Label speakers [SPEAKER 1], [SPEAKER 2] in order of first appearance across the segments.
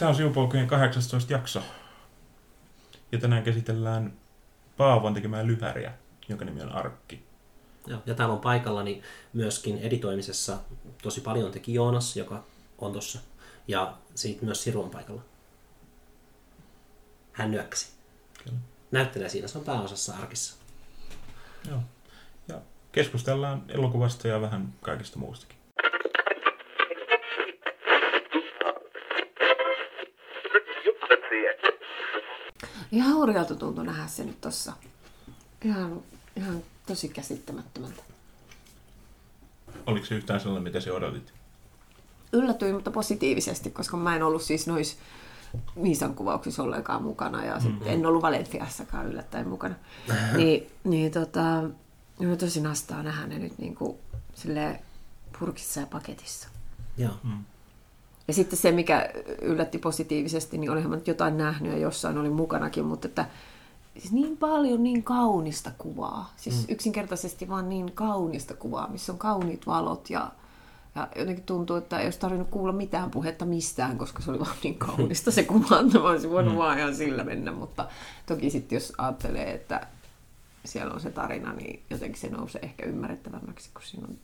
[SPEAKER 1] Tämä on Sivupolkujen 18 jakso. Ja tänään käsitellään Paavon tekemää lyhäriä, jonka nimi on Arkki.
[SPEAKER 2] Joo, ja täällä on paikallani myöskin editoimisessa tosi paljon teki Joonas, joka on tossa. Ja siitä myös Siru on paikalla. Hän nyökkäsi.
[SPEAKER 1] Kyllä.
[SPEAKER 2] Näyttelee siinä, se on pääosassa arkissa.
[SPEAKER 1] Joo. Ja keskustellaan elokuvasta ja vähän kaikesta muustakin.
[SPEAKER 3] Ihan hurjalta tuntui nähdä se nyt tossa. Ihan, ihan tosi käsittämättömältä.
[SPEAKER 1] Oliko se yhtään sellainen, mitä se odotit?
[SPEAKER 3] Yllätyin, mutta positiivisesti, koska mä en ollut siis noissa Miisan kuvauksissa ollenkaan mukana ja sit en ollut Valentiassakaan yllättäen mukana. niin, niin tota, no tosi nastaa nähdä ne nyt niinku silleen purkissa ja paketissa.
[SPEAKER 2] Joo.
[SPEAKER 3] Ja sitten se, mikä yllätti positiivisesti, niin olihan mä nyt jotain nähnyt ja jossain olin mukanakin, mutta että siis niin paljon niin kaunista kuvaa. Siis mm. yksinkertaisesti vaan niin kaunista kuvaa, missä on kauniit valot ja, ja jotenkin tuntuu, että ei olisi tarvinnut kuulla mitään puhetta mistään, koska se oli vaan niin kaunista se kuva, että mä olisin voinut mm. vaan ihan sillä mennä. Mutta toki sitten jos ajattelee, että siellä on se tarina, niin jotenkin se nousee ehkä ymmärrettävämmäksi, kun siinä on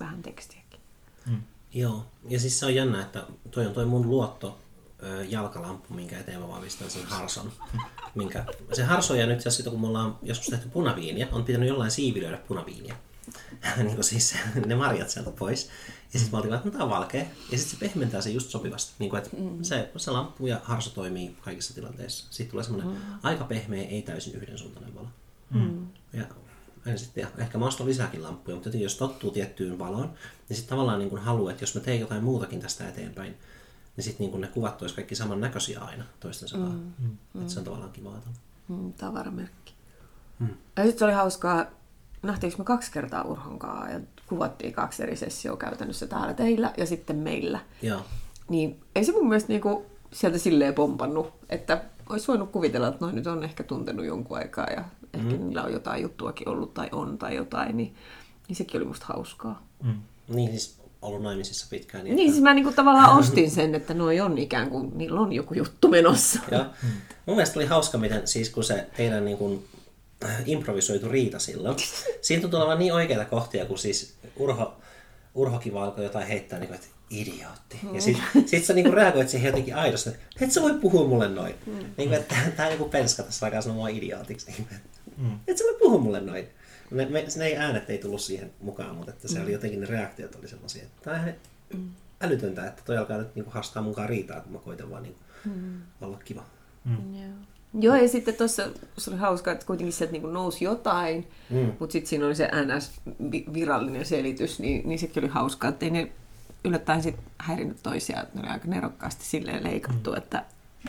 [SPEAKER 3] vähän tekstiäkin.
[SPEAKER 2] Joo, ja siis se on jännä, että toi on toi mun luotto jalkalamppu, minkä eteen mä vahvistan sen harson. Minkä, se harso ja nyt itse asiassa, kun me ollaan joskus tehty punaviiniä, on pitänyt jollain siivilöidä punaviiniä. niin kuin siis ne marjat sieltä pois. Ja sitten mä oltiin että no, tää on valkea. Ja sitten se pehmentää se just sopivasti. Niin kuin, että se, se lamppu ja harso toimii kaikissa tilanteissa. Sitten tulee semmoinen aika pehmeä, ei täysin yhdensuuntainen valo. Ja en sitten, ehkä mä ostan lisääkin lamppuja, mutta jotenkin jos tottuu tiettyyn valoon, niin sitten tavallaan niin kuin haluaa, että jos mä teen jotain muutakin tästä eteenpäin, niin sitten niin ne kuvat olisi kaikki samannäköisiä aina toistensa kanssa. Mm. Että se on tavallaan kivaa.
[SPEAKER 3] Mm, tavaramerkki. Mm. Ja sitten oli hauskaa, nähtiinkö me kaksi kertaa Urhonkaa ja kuvattiin kaksi eri sessioa käytännössä täällä teillä ja sitten meillä.
[SPEAKER 2] Joo.
[SPEAKER 3] Niin ei se mun mielestä niinku sieltä silleen pompannut, että olisi voinut kuvitella, että noin nyt on ehkä tuntenut jonkun aikaa ja ehkä mm. niillä on jotain juttuakin ollut tai on tai jotain, niin, niin sekin oli musta hauskaa.
[SPEAKER 1] Mm.
[SPEAKER 2] Niin siis ollut naimisissa pitkään.
[SPEAKER 3] Niin, siis mä niinku tavallaan ostin sen, että noi on ikään kuin, niillä on joku juttu menossa.
[SPEAKER 2] Joo. Mun mielestä oli hauska, miten siis kun se teidän niin kuin, improvisoitu riita silloin. Siinä tuntuu olevan niin oikeita kohtia, kun siis Urho, Urhokin vaan alkoi jotain heittää, niin kuin, että idiootti. Ja sit, sit sä niin reagoit siihen jotenkin aidosti, että et sä voi puhua mulle noin. Mm. Niin kuin, että tää on joku penska tässä alkaa sanoa mua idiootiksi. Niin kuin, mm. Et sä voi puhua mulle noin. Ne, me, ne ei äänet ei tullut siihen mukaan, mutta että se oli jotenkin ne reaktiot oli sellaisia, että tää on älytöntä, että toi alkaa nyt niin kuin haastaa mukaan riitaa, kun mä koitan vaan niin kuin, olla kiva.
[SPEAKER 3] Joo. Joo, ja sitten tuossa se oli hauskaa, että kuitenkin sieltä niin nousi jotain, mm. mutta sitten siinä oli se NS-virallinen selitys, niin, niin sekin oli hauskaa, että ei ne yllättäen sit häirinnyt toisiaan, että ne oli aika nerokkaasti silleen leikattu, mm. että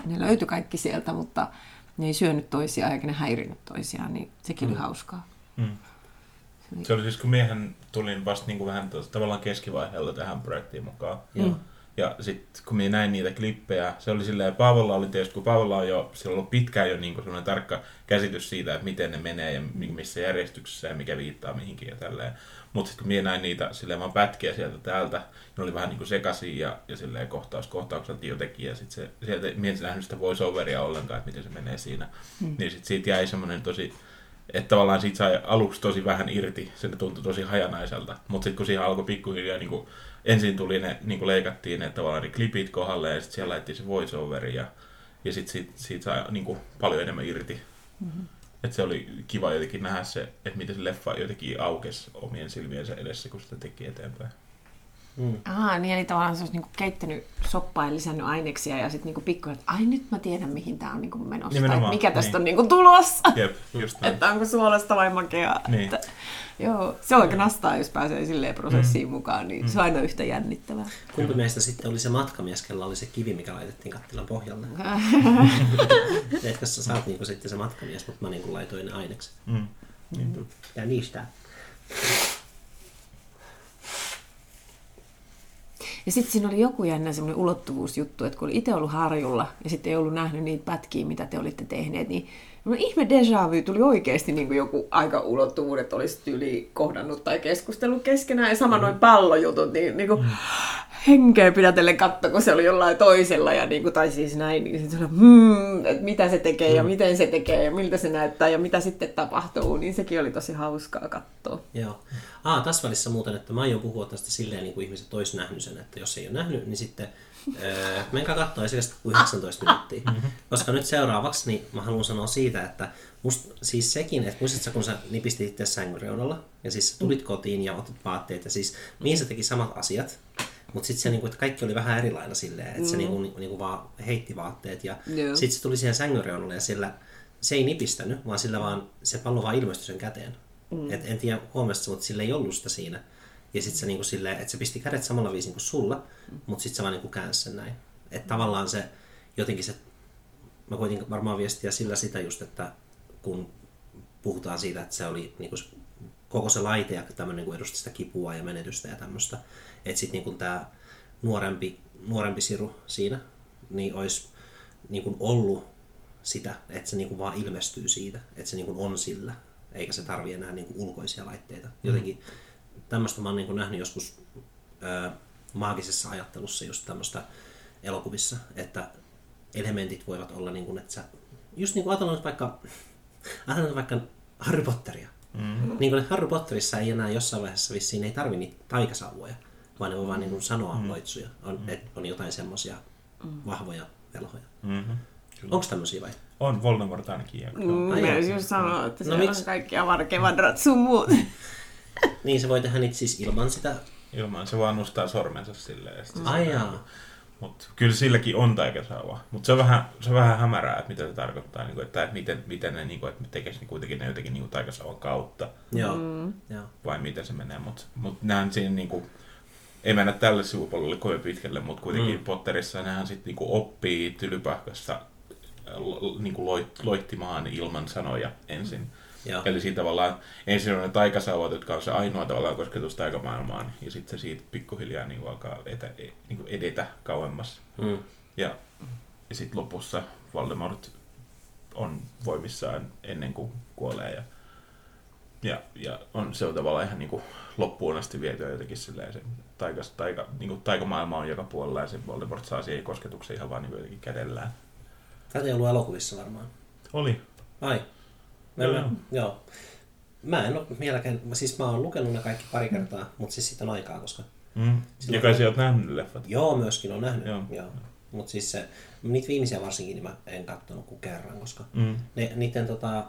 [SPEAKER 3] ne löytyi kaikki sieltä, mutta ne ei syönyt toisiaan eikä ne häirinnyt toisiaan, niin sekin mm. oli hauskaa.
[SPEAKER 1] Mm. Se oli siis, kun miehen tulin vasta niin kuin vähän tos, tavallaan keskivaiheella tähän projektiin mukaan.
[SPEAKER 3] Mm.
[SPEAKER 1] Ja sitten kun minä näin niitä klippejä, se oli silleen, Paavolla oli tietysti, kun Paavolla on jo, sillä on ollut pitkään jo niin sellainen tarkka käsitys siitä, että miten ne menee ja missä järjestyksessä ja mikä viittaa mihinkin ja tälleen. Mutta sitten kun minä näin niitä silleen vaan pätkiä sieltä täältä, ne oli vähän niin kuin sekaisin ja, ja silleen kohtaus kohtaukselta jotenkin. Ja sitten se, sieltä minä en nähnyt sitä voiceoveria ollenkaan, että miten se menee siinä. Mm. Niin sitten siitä jäi semmoinen tosi, että tavallaan siitä sai aluksi tosi vähän irti, se tuntui tosi hajanaiselta. Mutta sitten kun siihen alkoi pikkuhiljaa, niin kuin, ensin tuli ne, niin kuin leikattiin ne tavallaan ne klipit kohdalle ja sitten siellä laitettiin se voiceoveri ja, ja sitten siitä, siitä sai niin kuin, paljon enemmän irti. Mm-hmm. Että se oli kiva jotenkin nähdä se, että miten se leffa jotenkin aukesi omien silmiensä edessä, kun sitä teki eteenpäin.
[SPEAKER 3] Mm. Aha, niin eli tavallaan se olisi niinku keittänyt soppaa ja lisännyt aineksia ja sitten niinku pikkuhiljaa, että ai nyt mä tiedän mihin tämä on niinku menossa. Tai mikä tästä niin. on niinku tulossa.
[SPEAKER 1] Jep, just näin.
[SPEAKER 3] että onko suolasta vai makeaa.
[SPEAKER 1] Niin.
[SPEAKER 3] Että, joo, se on aika nastaa, jos pääsee silleen prosessiin mm. mukaan, niin mm. se on aina yhtä jännittävää.
[SPEAKER 2] Kumpi meistä sitten oli se matkamies, kella oli se kivi, mikä laitettiin kattilan pohjalle? Ehkä sä saat niinku sitten se matkamies, mutta mä niinku laitoin ne ainekset.
[SPEAKER 1] Mm.
[SPEAKER 2] Mm. Ja niistä.
[SPEAKER 3] Ja sitten siinä oli joku jännä semmoinen ulottuvuusjuttu, että kun oli itse ollut harjulla ja sitten ei ollut nähnyt niitä pätkiä, mitä te olitte tehneet, niin no ihme déjà vu. Tuli oikeasti niin kuin joku aika ulottuvuus, että olisi tyyli kohdannut tai keskustellut keskenään. Ja sama noin pallojutut, niin, niin kuin, henkeä pidätellen katto, kun se oli jollain toisella, ja niin kuin, tai siis näin, niin se oli, hmm, että mitä se tekee ja miten se tekee ja miltä se näyttää ja mitä sitten tapahtuu, niin sekin oli tosi hauskaa katsoa.
[SPEAKER 2] Joo. Ah, tässä välissä muuten, että mä aion puhua tästä silleen, niin kuin ihmiset olisi nähnyt sen, että jos ei ole nähnyt, niin sitten öö, menkää katsoa esimerkiksi kuin 19 minuuttia. Koska nyt seuraavaksi, niin mä haluan sanoa siitä, että must, siis sekin, että muistatko kun sä nipistit itse sängyn reunalla, ja siis sä tulit kotiin ja otit vaatteet, ja siis mihin se teki samat asiat, mutta sitten se, niinku, että kaikki oli vähän erilainen silleen, että se niinku, niinku vaan heitti vaatteet, ja
[SPEAKER 3] Joo.
[SPEAKER 2] sitten se tuli siihen sängyn reunalle, ja sillä se ei nipistänyt, vaan sillä vaan se pallo vaan ilmestyi sen käteen. Mm. Et en tiedä huomasitko, mutta sillä ei ollut sitä siinä. Ja sitten se niinku silleen, että se pisti kädet samalla viisin kuin sulla, mutta sitten se vaan niinku käänsi sen näin. Että tavallaan se jotenkin se, mä koitin varmaan viestiä sillä sitä just, että kun puhutaan siitä, että se oli niinku koko se laite ja tämmöinen niinku edusti sitä kipua ja menetystä ja tämmöistä. Että sitten niinku tämä nuorempi, nuorempi siru siinä, niin olisi niinku ollut sitä, että se niinku vaan ilmestyy siitä, että se niinku on sillä, eikä se tarvi enää niinku ulkoisia laitteita. Jotenkin tämmöistä mä oon niinku nähnyt joskus ö, maagisessa ajattelussa just tämmöistä elokuvissa, että elementit voivat olla niin kuin, että sä, just niin kuin ajatellaan nyt vaikka, ajatellaan nyt vaikka Harry Potteria. Mm. Niin kuin Harry Potterissa ei enää jossain vaiheessa vissiin ei tarvi niitä taikasauvoja, vaan ne voi vaan niin kuin sanoa mm. loitsuja. On, mm. että on jotain semmoisia vahvoja velhoja.
[SPEAKER 1] Mm-hmm.
[SPEAKER 2] Onko tämmöisiä vai?
[SPEAKER 1] On Voldemort ainakin.
[SPEAKER 3] Mm,
[SPEAKER 2] Ai
[SPEAKER 3] mä just sanoa, että
[SPEAKER 2] No
[SPEAKER 3] no, siellä
[SPEAKER 2] miksi?
[SPEAKER 3] on kaikki avarkevadrat sun muut.
[SPEAKER 2] Niin se voi tehdä niitä siis ilman sitä.
[SPEAKER 1] Ilman se vaan nostaa sormensa silleen. Ja se
[SPEAKER 2] Ai jaa.
[SPEAKER 1] Mut kyllä silläkin on taikasauva. Mutta se on vähän, se on vähän hämärää, että mitä se tarkoittaa, niin kuin, että, että miten, miten ne, niin kuin, että ne tekisi niin kuitenkin ne jotenkin niin taikasauvan kautta,
[SPEAKER 2] Joo. Mm. Joo.
[SPEAKER 1] vai miten se menee. Mutta mut näen siinä, niin kuin, ei mennä tälle sivupolulle kovin pitkälle, mutta kuitenkin mm. Potterissa nehän sitten niin oppii tylypahkassa lo- niin kuin loit, loittimaan ilman sanoja ensin.
[SPEAKER 2] Joo.
[SPEAKER 1] Eli siinä tavallaan ensin on ne taikasauvat, jotka on se ainoa tavallaan kosketus taikamaailmaan, ja sitten se siitä pikkuhiljaa niin kuin alkaa etä, niin kuin edetä kauemmas.
[SPEAKER 2] Mm.
[SPEAKER 1] Ja, ja sitten lopussa Voldemort on voimissaan ennen kuin kuolee. Ja, ja, ja on, se on tavallaan ihan niin kuin loppuun asti vietyä jotenkin silleen, se taikas, taika, niin kuin taikamaailma on joka puolella ja se Voldemort saa siihen kosketuksen ihan vaan niin kuin jotenkin kädellään.
[SPEAKER 2] Tätä ei ollut elokuvissa varmaan.
[SPEAKER 1] Oli.
[SPEAKER 2] Ai. Mä,
[SPEAKER 1] Joo,
[SPEAKER 2] mä,
[SPEAKER 1] joo.
[SPEAKER 2] Mä en ole vieläkään, siis mä oon lukenut ne kaikki pari kertaa, mutta siis siitä on aikaa, koska
[SPEAKER 1] Mm. Ja kai sä oot nähnyt leffat.
[SPEAKER 2] joo, myöskin on nähnyt.
[SPEAKER 1] Joo.
[SPEAKER 2] Joo. Mutta siis se, niitä viimeisiä varsinkin niin mä en katsonut kuin kerran, koska
[SPEAKER 1] Mm.
[SPEAKER 2] ne, niiden tota,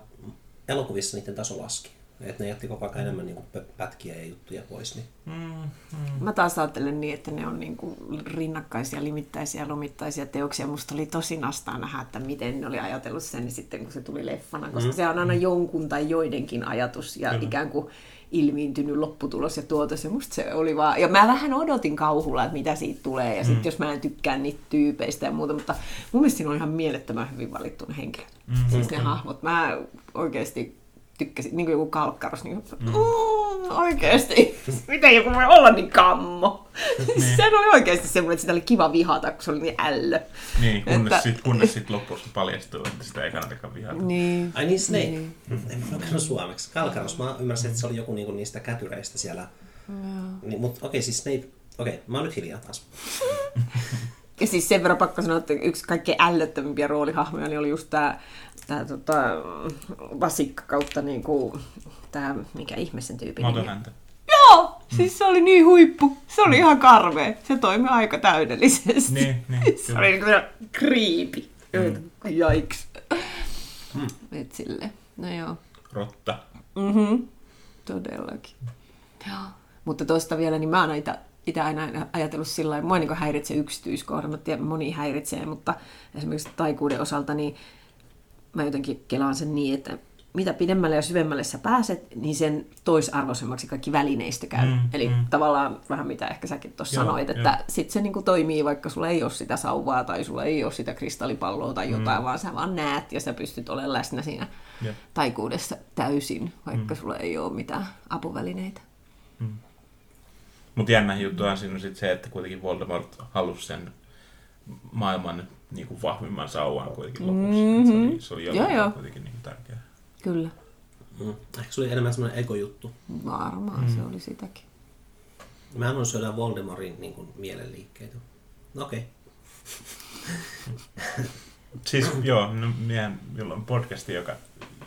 [SPEAKER 2] elokuvissa niiden taso laski. Et ne jätti koko ajan enemmän niin pätkiä ja juttuja pois. Niin.
[SPEAKER 1] Mm.
[SPEAKER 3] Mä taas ajattelen niin, että ne on niin kuin rinnakkaisia, limittäisiä ja lomittaisia teoksia. Musta oli tosi nastaa nähdä, että miten ne oli ajatellut sen sitten, kun se tuli leffana. Koska mm. se on aina jonkun tai joidenkin ajatus ja Kyllä. ikään kuin ilmiintynyt lopputulos ja tuotos. Ja musta se oli vaan... Ja mä vähän odotin kauhulla, että mitä siitä tulee. Ja sitten jos mä en tykkää niitä tyypeistä ja muuta. Mutta mun mielestä siinä on ihan mielettömän hyvin valittu ne henkilöt. Mm. Siis ne hahmot. Mä oikeasti tykkäsin, niin kuin joku kalkkaros, niin kuin, mm. oikeasti, miten joku voi olla niin kammo?
[SPEAKER 1] Niin.
[SPEAKER 3] se oli oikeasti semmoinen, että sitä oli kiva vihata, kun se oli niin ällö.
[SPEAKER 1] Niin, kunnes
[SPEAKER 3] Että-
[SPEAKER 1] sitten kunnes sit lopussa paljastuu, että sitä ei kannatakaan vihata.
[SPEAKER 3] Niin.
[SPEAKER 2] Ai niin Snape. Niin. En mä lukenut suomeksi. Kalkaros, mä ymmärsin, että se oli joku niinku niistä kätyreistä siellä. Niin, mutta okei, siis Snape, okei, mä oon nyt hiljaa taas.
[SPEAKER 3] Ja siis sen verran pakko sanoa, että yksi kaikkein ällöttömimpiä roolihahmoja niin oli just tää, tää tota, vasikka kautta niinku, tää, mikä ihme sen tyypin?
[SPEAKER 1] Matonhäntä.
[SPEAKER 3] Joo! Siis se oli niin huippu. Se oli ihan karmea. Se toimi aika täydellisesti.
[SPEAKER 1] Niin, niin,
[SPEAKER 3] se oli niin kuin kriipi. Mm. Jaiks. Et sille. No joo.
[SPEAKER 1] Rotta.
[SPEAKER 3] Mm-hmm. Todellakin. Joo. Mutta tuosta vielä, niin mä oon itä, itse aina ajatellut sillä lailla, mua niin häiritsee yksityiskohdat, mä tiedän, moni häiritsee, mutta esimerkiksi taikuuden osalta, niin mä jotenkin kelaan sen niin, että mitä pidemmälle ja syvemmälle sä pääset, niin sen toisarvoisemmaksi kaikki välineistö käy.
[SPEAKER 1] Mm,
[SPEAKER 3] Mm, Eli
[SPEAKER 1] mm.
[SPEAKER 3] mm. tavallaan vähän mitä ehkä säkin tuossa sanoit, että sit se niinku toimii, vaikka sulla ei ole sitä sauvaa tai sulla ei ole sitä kristallipalloa tai jotain, mm. vaan sä vaan näet ja sä pystyt olemaan läsnä siinä
[SPEAKER 1] Jep.
[SPEAKER 3] taikuudessa täysin, vaikka mm. sulla ei ole mitään apuvälineitä.
[SPEAKER 1] Mutta jännä siinä on sit se, että kuitenkin Voldemort halusi sen maailman niin kuin vahvimman sauvan kuitenkin lopussa. Mm-hmm. Se oli, se oli
[SPEAKER 3] Joo,
[SPEAKER 1] jollain
[SPEAKER 3] joo.
[SPEAKER 1] kuitenkin niin kuin tärkeää.
[SPEAKER 3] Kyllä,
[SPEAKER 2] Mm. Ehkä se oli enemmän semmoinen egojuttu.
[SPEAKER 3] varmaan mm. se oli sitäkin.
[SPEAKER 2] Mä analysoidaan Voldemortin niin kuin, mielenliikkeitä. No okei.
[SPEAKER 1] Siis joo, no, meidän, meillä on podcasti, joka,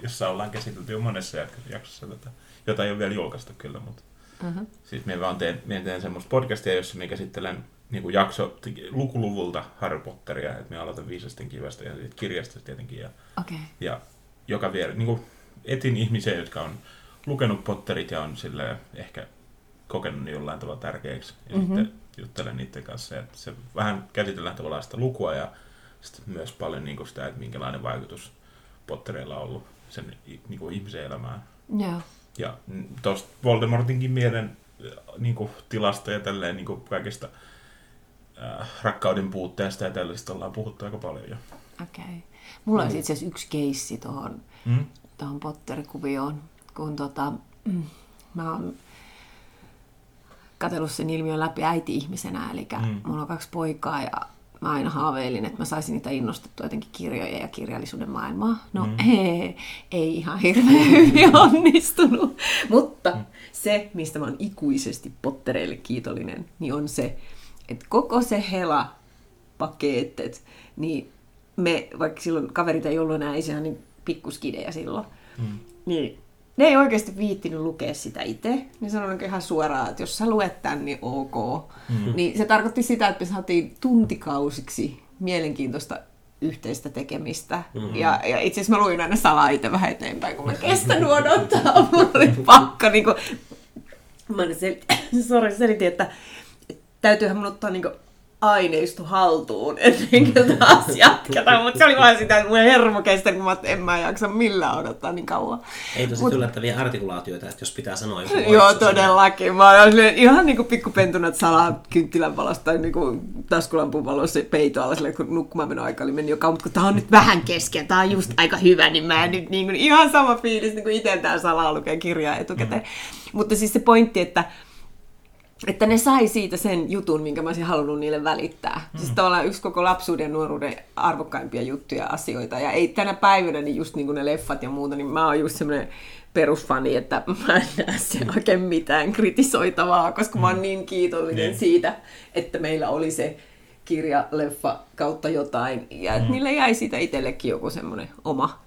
[SPEAKER 1] jossa ollaan käsitelty jo monessa jak- jaksossa tätä, jota ei ole vielä julkaistu kyllä, mutta
[SPEAKER 3] Uh-huh.
[SPEAKER 1] siis me vaan teen, me teen semmoista podcastia, jossa me käsittelen niin kuin jakso lukuluvulta Harry Potteria, että me aloitan viisasten kivästä ja siitä kirjasta tietenkin ja.
[SPEAKER 3] Okay.
[SPEAKER 1] ja joka vielä, niin kuin etin ihmisiä, jotka on lukenut Potterit ja on sille ehkä kokenut ne jollain tavalla tärkeäksi ja
[SPEAKER 3] Mhm.
[SPEAKER 1] mm-hmm. sitten juttelen niiden kanssa. Ja se vähän käsitellään tavallaan sitä lukua ja sitten myös paljon niin kuin sitä, että minkälainen vaikutus Pottereilla on ollut sen niin kuin ihmisen elämään.
[SPEAKER 3] Joo.
[SPEAKER 1] Ja tuosta Voldemortinkin mielen niin kuin, tilasta ja tälleen niin kuin, kaikesta äh, rakkauden puutteesta ja tällaista ollaan puhuttu aika paljon jo.
[SPEAKER 3] Okei. Okay. Mulla olisi itse asiassa yksi keissi tuohon
[SPEAKER 1] Mm?
[SPEAKER 3] Potter-kuvioon, kun tota, mm, mä oon katsellut sen ilmiön läpi äiti-ihmisenä, eli mm.
[SPEAKER 1] Mm.
[SPEAKER 3] mulla on kaksi poikaa ja mä aina haaveilin, että mä saisin niitä innostettua jotenkin kirjoja ja kirjallisuuden maailmaa. No mm. ei, ei ihan hirveän hyvin onnistunut, mutta mm. se, mistä mä oon ikuisesti Pottereille kiitollinen, niin on se, että koko se hela paketet, niin me, vaikka silloin kaverit ei ollut enää ihan niin pikkuskidejä silloin,
[SPEAKER 1] Mm.
[SPEAKER 3] niin ne ei oikeasti viittinyt lukea sitä itse. Ne sanoi ihan suoraan, että jos sä luet tän, niin ok. Mm. Niin se tarkoitti sitä, että me saatiin tuntikausiksi mielenkiintoista yhteistä tekemistä. Mm-hmm. Ja, ja itse asiassa mä luin aina salaa itse vähän eteenpäin, kun mä kestänyt odottaa. Mulla oli pakko niin kuin... Mä sel... Sorry, selitin, että täytyyhän mun ottaa niin aineisto haltuun ennen kuin taas jatketaan. Mutta se oli vaan sitä, että mun hermo kestää, kun mä ajattelin, en mä jaksa millään odottaa niin kauan.
[SPEAKER 2] Ei tosi
[SPEAKER 3] Mut-
[SPEAKER 2] yllättäviä artikulaatioita, että jos pitää sanoa joku
[SPEAKER 3] Joo, todellakin. Mä olen ihan niinku pikkupentuna, että salaa kynttilän valosta tai niinku taskulampun valossa peito alla silleen, kun nukkumaan meno aika oli mennyt jo kauan, mutta kun tää on nyt vähän kesken, tää on just aika hyvä, niin mä en nyt niinku, ihan sama fiilis, niin kuin itse tää salaa lukee kirjaa etukäteen. Mm. Mutta siis se pointti, että että ne sai siitä sen jutun, minkä mä olisin halunnut niille välittää. Mm. Siis tavallaan yksi koko lapsuuden ja nuoruuden arvokkaimpia juttuja ja asioita. Ja ei tänä päivänä, niin just niin kuin ne leffat ja muuta, niin mä oon just semmoinen perusfani, että mä en näe sen oikein mitään kritisoitavaa, koska mä oon niin kiitollinen
[SPEAKER 1] Niin.
[SPEAKER 3] siitä, että meillä oli se kirja, leffa kautta jotain. Ja että niille jäi siitä itsellekin joku semmoinen oma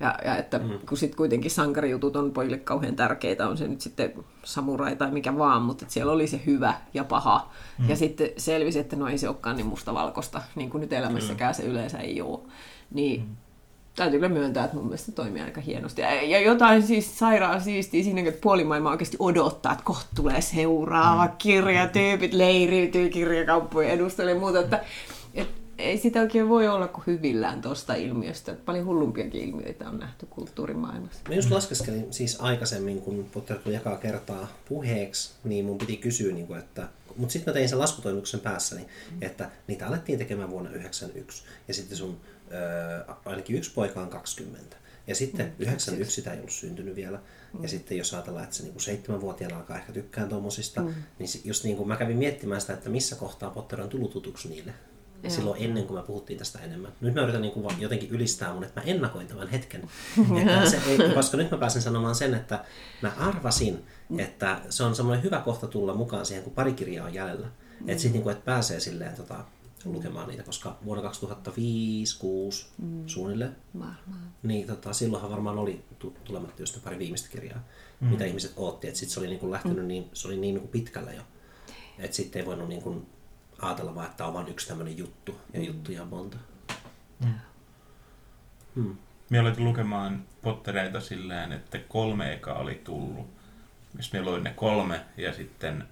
[SPEAKER 3] ja, ja että mm. kun sitten kuitenkin sankarijutut on pojille kauhean tärkeitä, on se nyt sitten samurai tai mikä vaan, mutta että siellä oli se hyvä ja paha. Mm. Ja sitten selvisi, että no ei se olekaan niin mustavalkoista, niin kuin nyt elämässäkään se yleensä ei ole. Niin mm. täytyy kyllä myöntää, että mun mielestä se toimii aika hienosti. Ja, ja jotain siis sairaan siistiä siinä, että puoli maailmaa oikeasti odottaa, että kohta tulee seuraava mm. kirja, tyypit leiriytyy kirjakauppojen edustelle ja muuta, että et, ei sitä oikein voi olla kuin hyvillään tuosta ilmiöstä. Paljon hullumpiakin ilmiöitä on nähty kulttuurimaailmassa.
[SPEAKER 2] Mä just laskeskelin siis aikaisemmin, kun Potter tuli jakaa kertaa puheeksi, niin mun piti kysyä, niin kuin, että... Mutta sitten mä tein sen laskutoimituksen päässäni, että niitä alettiin tekemään vuonna 1991. Ja sitten sun ö, ainakin yksi poika on 20. Ja sitten mm, 91 sitä ei ollut syntynyt vielä. Mm. Ja sitten jos ajatellaan, että se niinku seitsemänvuotiaana alkaa ehkä tykkään tuommoisista, mm. niin se- just niin kuin mä kävin miettimään sitä, että missä kohtaa Potter on tullut tutuksi niille.
[SPEAKER 3] Joo.
[SPEAKER 2] Silloin ennen kuin me puhuttiin tästä enemmän. Nyt mä yritän niin kuin vaan jotenkin ylistää mun, että mä ennakoin tämän hetken. Että se ei, koska nyt mä pääsen sanomaan sen, että mä arvasin, että se on semmoinen hyvä kohta tulla mukaan siihen, kun pari kirjaa on jäljellä. Että sitten niin että pääsee silleen tota, lukemaan niitä, koska vuonna 2005-2006 mm. suunnilleen,
[SPEAKER 3] Varmaan.
[SPEAKER 2] niin tota, silloinhan varmaan oli tu- tulematta just pari viimeistä kirjaa, mm. mitä ihmiset ootti. Että sitten se oli niin kuin lähtenyt niin, se oli niin, niin kuin pitkällä jo. Että sitten ei voinut niin kuin ajatella vaan, että tämä on vain yksi tämmöinen juttu, ja juttuja on monta. Hmm.
[SPEAKER 1] Minä aloitin lukemaan Pottereita silleen, että kolme eka oli tullut. Jos minä luin ne kolme ja sitten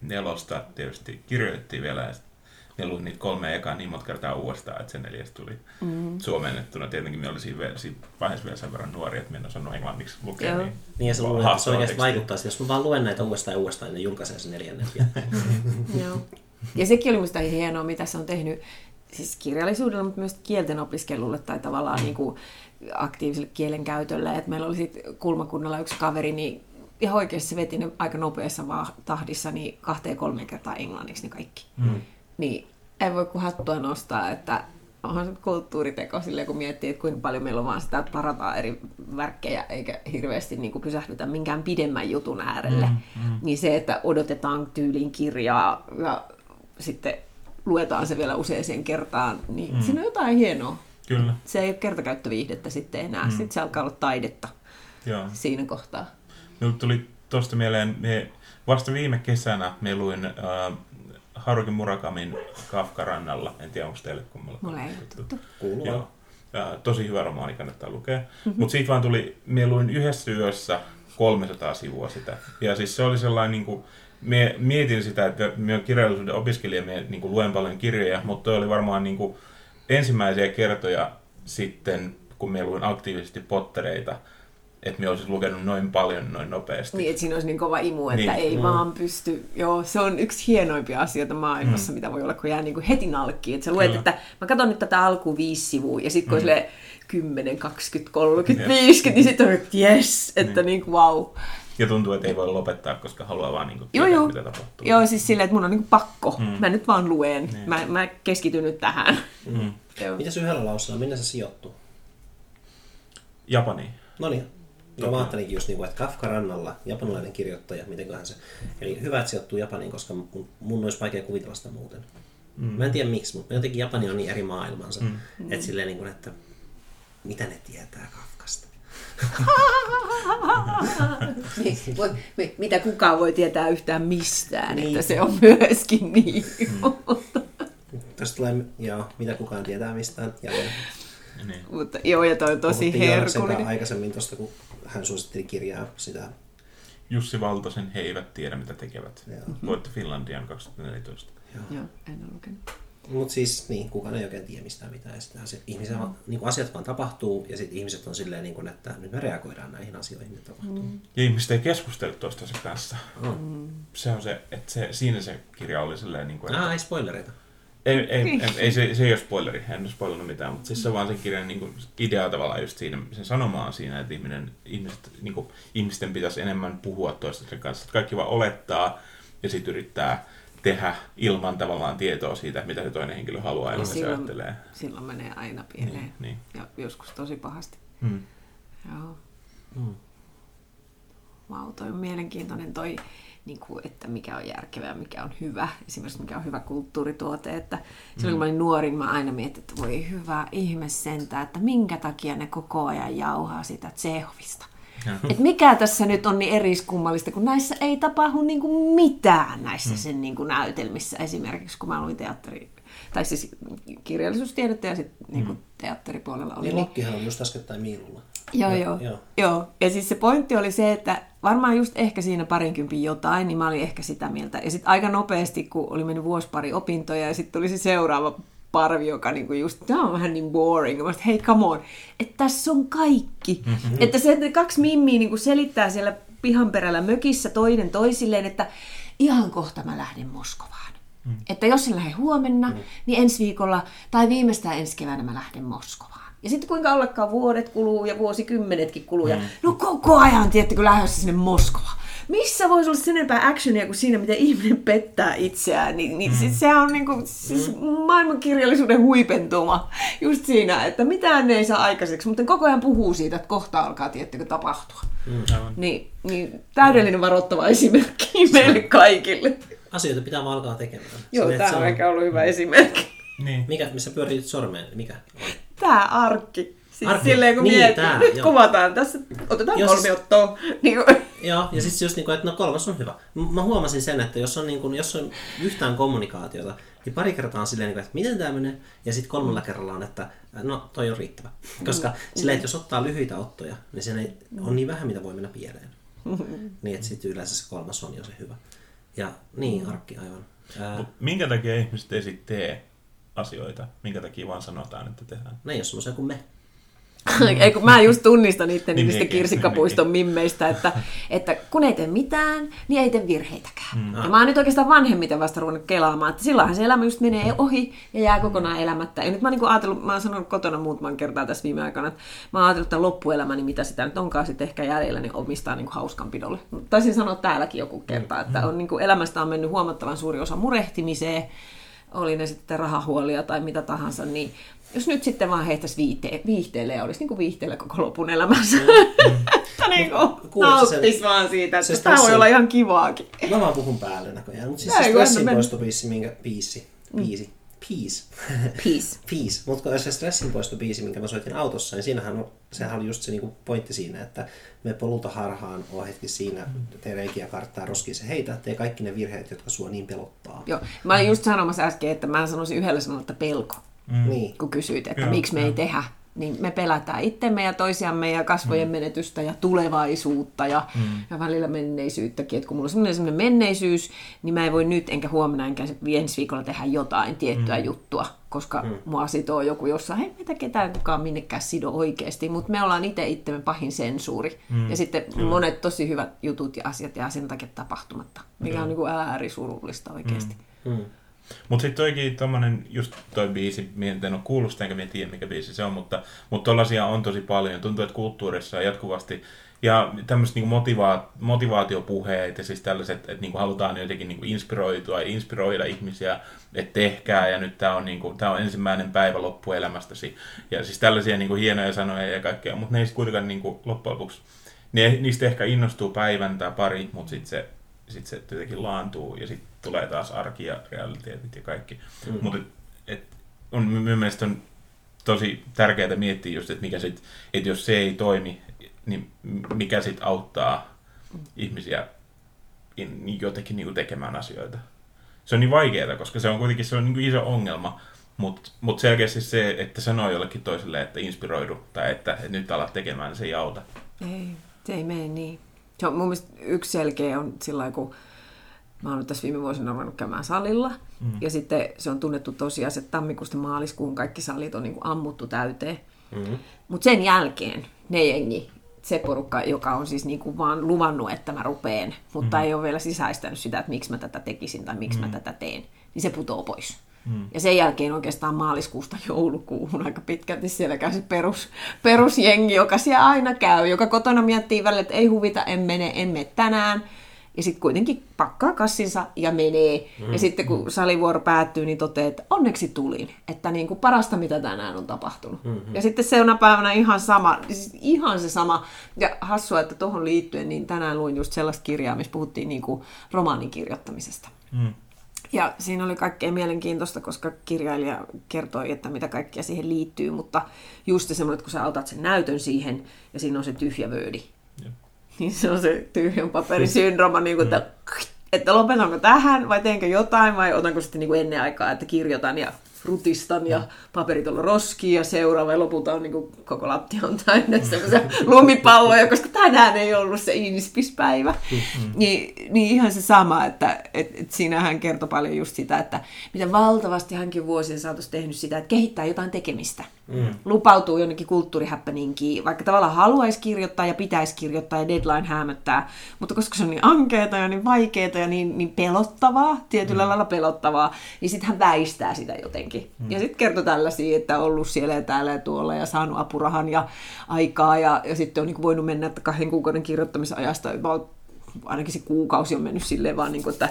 [SPEAKER 1] nelosta tietysti kirjoitettiin vielä ja minä luin niitä kolme ekaa niin monta kertaa uudestaan, että se neljäs tuli mm. suomennettuna. Tietenkin minä olin siinä, vielä- siinä vaiheessa vielä sen verran nuori, että minä en osannut englanniksi lukea.
[SPEAKER 3] Joo.
[SPEAKER 1] Niin,
[SPEAKER 2] Niin ja se, luulen, että se oikeasti
[SPEAKER 1] tekstiä.
[SPEAKER 2] vaikuttaa, jos mä vaan luen näitä uudestaan ja uudestaan, niin ne julkaisee sen neljännen.
[SPEAKER 3] Joo. Ja sekin oli minusta hienoa, mitä se on tehnyt siis kirjallisuudella, mutta myös kielten opiskelulle tai tavallaan niin kuin aktiiviselle kielenkäytölle. Et meillä oli sitten kulmakunnalla yksi kaveri, niin ihan oikeasti se veti ne aika nopeassa vaan tahdissa niin kahteen kolmeen kertaa englanniksi ne kaikki.
[SPEAKER 2] Mm.
[SPEAKER 3] Niin ei voi kuin hattua nostaa, että onhan se kulttuuriteko silleen, kun miettii, että kuinka paljon meillä on vaan sitä, että parataan eri värkkejä, eikä hirveästi niin kuin pysähdytä minkään pidemmän jutun äärelle. Mm, mm. Niin se, että odotetaan tyylin kirjaa ja sitten luetaan se vielä useaseen kertaan, niin mm. siinä on jotain hienoa.
[SPEAKER 1] Kyllä.
[SPEAKER 3] Se ei ole kertakäyttöviihdettä sitten enää, mm. sitten se alkaa olla taidetta
[SPEAKER 1] Joo.
[SPEAKER 3] siinä kohtaa.
[SPEAKER 1] Minulle tuli tuosta mieleen, me vasta viime kesänä me luin äh, Haruki Murakamin Kafka rannalla. En tiedä, onko teille kummalla.
[SPEAKER 3] Mulle ei tuttu.
[SPEAKER 2] Kuuluu.
[SPEAKER 1] Joo. Ja, tosi hyvä romaani, kannattaa lukea. Mm-hmm. Mutta siitä vaan tuli, me luin yhdessä yössä 300 sivua sitä. Ja siis se oli sellainen, niin kuin, mie, mietin sitä, että minä kirjallisuuden opiskelija, minä niin kuin, luen paljon kirjoja, mutta toi oli varmaan niin kuin, ensimmäisiä kertoja sitten, kun minä luin aktiivisesti pottereita, että minä olisin lukenut noin paljon noin nopeasti.
[SPEAKER 3] Niin, että siinä olisi niin kova imu, että
[SPEAKER 1] Niin.
[SPEAKER 3] ei
[SPEAKER 2] Mm.
[SPEAKER 3] vaan pysty. Joo, se on yksi hienoimpia asioita maailmassa, mm. mitä voi olla, kun jää niin kuin heti nalkkiin. Että sä luet,
[SPEAKER 1] Kyllä.
[SPEAKER 3] että mä katson nyt tätä alkuun viisi sivua, ja sitten kun
[SPEAKER 1] Mm.
[SPEAKER 3] on 10, 20, 30, 50, niin sitten on, että yes, että
[SPEAKER 1] Niin.
[SPEAKER 3] niin kuin wow.
[SPEAKER 1] Ja tuntuu, että ei voi lopettaa, koska haluaa vaan niin kuin,
[SPEAKER 3] Joo,
[SPEAKER 1] tietää,
[SPEAKER 3] joo.
[SPEAKER 1] mitä tapahtuu.
[SPEAKER 3] Joo, siis silleen, että mun on niin kuin pakko.
[SPEAKER 1] Mm.
[SPEAKER 3] Mä nyt vaan luen.
[SPEAKER 1] Niin.
[SPEAKER 3] Mä, mä keskityn nyt tähän.
[SPEAKER 1] Mm.
[SPEAKER 2] Mitäs yhdellä lauseella, minne se sijoittuu?
[SPEAKER 1] Japani.
[SPEAKER 2] No niin. Joo, mä ajattelinkin just niin kuin, että Kafka rannalla, japanilainen kirjoittaja, mitenköhän se. Eli hyvä, että sijoittuu Japaniin, koska mun, mun olisi vaikea kuvitella sitä muuten. Mm. Mä en tiedä miksi, mutta jotenkin Japani on niin eri maailmansa. Mm. Että silleen niin kuin, että mitä ne tietää Kafkasta?
[SPEAKER 3] Niin, voi, mitä kukaan voi tietää yhtään mistään,
[SPEAKER 2] Niin.
[SPEAKER 3] että se on myöskin niin.
[SPEAKER 2] Tästä tulee, joo, mitä kukaan tietää mistään. Ja
[SPEAKER 1] Niin.
[SPEAKER 3] Mutta joo, ja toi on tosi
[SPEAKER 2] puhuttiin
[SPEAKER 3] herkullinen.
[SPEAKER 2] aikaisemmin tuosta, kun hän suositteli kirjaa sitä.
[SPEAKER 1] Jussi Valtosen He eivät tiedä, mitä tekevät.
[SPEAKER 2] Joo.
[SPEAKER 1] Voitti Finlandian 2014.
[SPEAKER 3] Joo, en ole lukenut.
[SPEAKER 2] Mutta siis niin, kukaan ei oikein tiedä mistään mitään. Ja ihmisen, mm. niin kuin asiat vaan tapahtuu ja sitten ihmiset on silleen, niin kuin, että nyt me reagoidaan näihin asioihin, mitä tapahtuu. Mm.
[SPEAKER 1] Ja ihmiset ei keskustele toistensa kanssa.
[SPEAKER 2] Oh.
[SPEAKER 1] Se on se, että se, siinä se kirja oli silleen, niin kuin, että
[SPEAKER 2] Ah, ei spoilereita.
[SPEAKER 1] Ei, ei, ei, ei se, se ei ole spoileri, en ole spoilannut mitään, mutta siis se on vaan sen kirjan niin kuin, idea tavallaan just siinä, sen sanoma on siinä, että ihminen, ihmiset, niin kuin, ihmisten pitäisi enemmän puhua toistensa kanssa. Että kaikki vaan olettaa ja sitten yrittää tehdä ilman tavallaan tietoa siitä, mitä se toinen henkilö haluaa ja
[SPEAKER 3] Ja
[SPEAKER 1] mitä se
[SPEAKER 3] silloin-
[SPEAKER 1] ajattelee.
[SPEAKER 3] Silloin menee aina pieleen.
[SPEAKER 1] Niin, niin.
[SPEAKER 3] Ja joskus tosi pahasti.
[SPEAKER 1] Hmm.
[SPEAKER 3] Joo.
[SPEAKER 2] Mm.
[SPEAKER 3] Vau, toi on mielenkiintoinen toi, niin kuin, että mikä on järkevää ja mikä on hyvä. Esimerkiksi mikä on hyvä kulttuurituote. Että silloin kun mä olin nuori, niin mä aina mietin, että voi hyvä ihme sentään, että minkä takia ne koko ajan jauhaa sitä Tsehovista. Et mikä tässä nyt on niin eriskummallista, kun näissä ei tapahdu niin kuin mitään näissä sen niin kuin näytelmissä. Esimerkiksi kun mä luin teatteri, tai siis kirjallisuustiedettä ja sitten niin kuin teatteripuolella oli.
[SPEAKER 2] Niin Lokkihan on just äskettäin Miilulla.
[SPEAKER 3] Joo,
[SPEAKER 2] Ja-
[SPEAKER 3] joo,
[SPEAKER 2] joo.
[SPEAKER 3] joo. joo. Ja siis se pointti oli se, että varmaan just ehkä siinä parinkympin jotain, niin mä olin ehkä sitä mieltä. Ja sitten aika nopeasti, kun oli mennyt vuosi pari opintoja ja sitten tuli se seuraava parvi, joka niinku just, tämä on vähän niin boring. Mä hei come on, että tässä on kaikki. Mm-hmm. Että se, että kaksi mimmiä niinku selittää siellä pihan perällä mökissä toinen toisilleen, että ihan kohta mä lähden Moskovaan. Mm. Että jos en lähde huomenna, mm. niin ensi viikolla tai viimeistään ensi keväänä mä lähden Moskovaan. Ja sitten kuinka ollakaan vuodet kuluu ja vuosikymmenetkin kuluu. Ja no koko ajan, tiedättekö, lähdössä sinne Moskovaan. Missä voisi olla sen enempää actionia kuin siinä, miten ihminen pettää itseään. Niin, niin mm. siis se on niinku, siis maailmankirjallisuuden huipentuma just siinä, että mitään ne ei saa aikaiseksi, mutta koko ajan puhuu siitä, että kohta alkaa, tiedättekö, tapahtua.
[SPEAKER 1] Aivan.
[SPEAKER 3] Niin, niin täydellinen varoittava esimerkki meille kaikille.
[SPEAKER 2] Asioita pitää vaan alkaa tekemään.
[SPEAKER 3] Joo,
[SPEAKER 2] että
[SPEAKER 3] tämä on ehkä ollut hyvä esimerkki.
[SPEAKER 1] Niin.
[SPEAKER 2] Mikä, missä pyörii sormeen? Mikä?
[SPEAKER 3] Tää arkki. Siis
[SPEAKER 2] Arkki.
[SPEAKER 3] silleen kun
[SPEAKER 2] Niin,
[SPEAKER 3] miettii,
[SPEAKER 2] tää,
[SPEAKER 3] nyt
[SPEAKER 2] joo.
[SPEAKER 3] kuvataan tässä, otetaan kolme
[SPEAKER 2] siis-
[SPEAKER 3] ottoa. Niin,
[SPEAKER 2] Joo, ja sitten just niin kuin, että no kolmas on hyvä. Mä huomasin sen, että jos on, niin kuin, jos on yhtään kommunikaatiota, niin pari kertaa on silleen, niin että miten tämä menee, ja sitten kolmella kerralla on, että no toi on riittävä. Koska silleen, että jos ottaa lyhyitä ottoja, niin siinä ei, on niin vähän, mitä voi mennä pieleen. Niin, että sitten yleensä se kolmas on jo se hyvä. Ja niin, arkki aivan. Ää,
[SPEAKER 1] minkä takia ihmiset ei sit tee asioita? Minkä takia vaan sanotaan, että tehdään?
[SPEAKER 2] ne ei ole semmoisia kuin me.
[SPEAKER 3] Ei, kun mä just tunnistan itteni
[SPEAKER 1] Niin
[SPEAKER 3] niistä
[SPEAKER 1] minäkin,
[SPEAKER 3] kirsikkapuiston mimmeistä, että, että kun ei tee mitään, niin ei tee virheitäkään. Mm. Ja mä oon nyt oikeastaan vanhemmiten vasta ruvennut kelaamaan, että silloinhan se elämä just menee ohi ja jää kokonaan elämättä. Ja nyt mä oon niin ajatellut, mä oon sanonut kotona muutaman kertaa tässä viime aikana, että mä oon ajatellut, että loppuelämäni, mitä sitä nyt onkaan sitten ehkä jäljellä, niin omistaa niin hauskanpidolle. Taisin sanoa täälläkin joku kerta, että on, niin kuin, elämästä on mennyt huomattavan suuri osa murehtimiseen, oli ne sitten rahahuolia tai mitä tahansa, niin jos nyt sitten vaan heittäisi viihte- viihteelle ja olisi niin kuin viihteellä koko lopun elämänsä. että niin kuin nauttis vaan siitä, että
[SPEAKER 2] se
[SPEAKER 3] tämä voi olla ihan kivaakin.
[SPEAKER 2] Mä vaan puhun päälle näköjään. Mutta siis
[SPEAKER 3] Näin,
[SPEAKER 2] se stressin poistobiisi, minkä biisi, biisi, peace.
[SPEAKER 3] Peace.
[SPEAKER 2] Peace. Mutta se stressin poistobiisi, minkä mä soitin autossa, niin siinähän on, sehän oli just se niinku pointti siinä, että me polulta harhaan, oo hetki siinä, tee reikiä karttaa, roskiin se heitä, tee kaikki ne virheet, jotka sua niin pelottaa.
[SPEAKER 3] Joo. Mä olin just sanomassa äsken, että mä sanoisin yhdellä sanalla, että pelko.
[SPEAKER 2] Mm. Niin.
[SPEAKER 3] kun kysyit, että
[SPEAKER 1] Joo,
[SPEAKER 3] miksi me ei tehdä, niin me pelätään itsemme ja toisiamme ja kasvojen mm. menetystä ja tulevaisuutta ja, mm. ja välillä menneisyyttäkin. Et kun mulla on sellainen, sellainen menneisyys, niin mä en voi nyt enkä huomenna enkä ensi viikolla tehdä jotain tiettyä mm. juttua, koska mm. mua sitoo joku jossain, ei meitä ketään kukaan minnekään sido oikeasti, mutta me ollaan itse itsemme pahin sensuuri. Mm. Ja sitten Kyllä. monet tosi hyvät jutut ja asiat jää sen takia tapahtumatta, mikä on niin kuin äärisurullista oikeasti. Mm.
[SPEAKER 2] Mm.
[SPEAKER 1] Mutta sitten toikin tommonen, just toi biisi, en ole kuullut sitä, enkä en tiedä mikä biisi se on, mutta, mutta on tosi paljon. Tuntuu, että kulttuurissa jatkuvasti ja tämmöiset niinku motiva- motivaatiopuheet ja siis tällaiset, että niinku halutaan jotenkin niinku inspiroitua ja inspiroida ihmisiä, että tehkää ja nyt tämä on, niinku, tää on ensimmäinen päivä loppuelämästäsi. Ja siis tällaisia niinku hienoja sanoja ja kaikkea, mutta ne ei kuitenkaan niinku, loppujen lopuksi, niistä ehkä innostuu päivän tai pari, mutta sitten se, sit se jotenkin laantuu ja sitten tulee taas arki ja realiteetit ja kaikki. Mm. Mutta et, et, on minun mielestä on tosi tärkeää miettiä just, että mikä sit, että jos se ei toimi, niin mikä sitten auttaa ihmisiä in, jotenkin niinku tekemään asioita. Se on niin vaikeaa, koska se on kuitenkin se on niinku iso ongelma, mutta mut selkeästi se, että sanoo jollekin toiselle, että inspiroidu tai että, että nyt alat tekemään, niin se ei auta.
[SPEAKER 3] Ei, se ei mene niin. Se on mun mielestä yksi selkeä on sillä lailla, kun mä oon tässä viime vuosina ruvennut käymään salilla. Mm. Ja sitten se on tunnettu tosiaan, että tammikuusta maaliskuun kaikki salit on niin kuin ammuttu täyteen.
[SPEAKER 2] Mm.
[SPEAKER 3] Mutta sen jälkeen ne jengi, se porukka, joka on siis niin kuin vaan luvannut, että mä rupeen, mutta mm. ei ole vielä sisäistänyt sitä, että miksi mä tätä tekisin tai miksi mm. mä tätä teen, niin se putoo pois. Mm. Ja sen jälkeen oikeastaan maaliskuusta joulukuuhun aika pitkälti siellä käy se perus, perusjengi, joka siellä aina käy, joka kotona miettii välillä, että ei huvita, en mene, en mene tänään. Ja sitten kuitenkin pakkaa kassinsa ja menee. Mm. Ja sitten kun salivuoro päättyy, niin toteaa, että onneksi tulin. Että niin kuin parasta, mitä tänään on tapahtunut. Mm-hmm. Ja sitten seuraavana päivänä ihan sama, siis ihan se sama. Ja hassua, että tuohon liittyen, niin tänään luin just sellaista kirjaa, missä puhuttiin niin kuin romaanin kirjoittamisesta.
[SPEAKER 1] Mm.
[SPEAKER 3] Ja siinä oli kaikkea mielenkiintoista, koska kirjailija kertoi, että mitä kaikkea siihen liittyy, mutta just se semmoinen, että kun sä otat sen näytön siihen ja siinä on se tyhjä vöödi. niin se on se tyhjän paperisyndrooma, niin kuin, että, että lopetanko tähän vai teenkö jotain vai otanko sitten niin kuin ennen aikaa, että kirjoitan ja rutistan ja paperit on roskiin ja seuraava ja lopulta on niin kuin koko lattia on täynnä semmoisia lumipalloja, koska tänään ei ollut se inspispäivä. Niin, niin ihan se sama, että et, et siinä hän kertoi paljon just sitä, että miten valtavasti hänkin vuosien saatossa tehnyt sitä, että kehittää jotain tekemistä. Mm. Lupautuu jonnekin kulttuurihäppäninkiin, vaikka tavallaan haluaisi kirjoittaa ja pitäisi kirjoittaa ja deadline hämöttää, mutta koska se on niin ankeeta ja niin vaikeeta ja niin, niin pelottavaa, tietyllä mm. lailla pelottavaa, niin sitten hän väistää sitä jotenkin. Mm. Ja sitten kertoi tällaisia, että on ollut siellä ja täällä ja tuolla ja saanut apurahan ja aikaa ja, ja sitten on niin voinut mennä että kahden kuukauden kirjoittamisajasta, ainakin se kuukausi on mennyt silleen vaan, niin kuin, että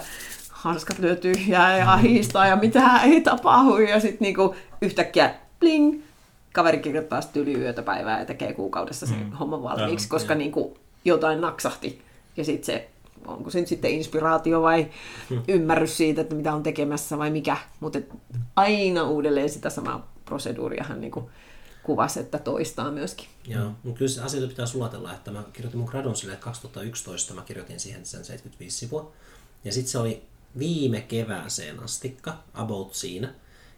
[SPEAKER 3] hanskat lyö tyhjää ja ahistaa ja mitään ei tapahdu ja sitten niin yhtäkkiä bling, kaveri kirjoittaa sitten yli yötä päivää ja tekee kuukaudessa sen mm. homman valmiiksi, koska niin kuin jotain naksahti. Ja sitten se, onko se sitten inspiraatio vai ymmärrys siitä, että mitä on tekemässä vai mikä. Mutta aina uudelleen sitä samaa proseduuria hän niin kuin kuvasi, että toistaa myöskin.
[SPEAKER 2] Joo, mutta kyllä se asioita pitää sulatella, että mä kirjoitin mun gradun silleen, että 2011 mä kirjoitin siihen sen 75 sivua. Ja sitten se oli viime kevääseen astikka, about siinä.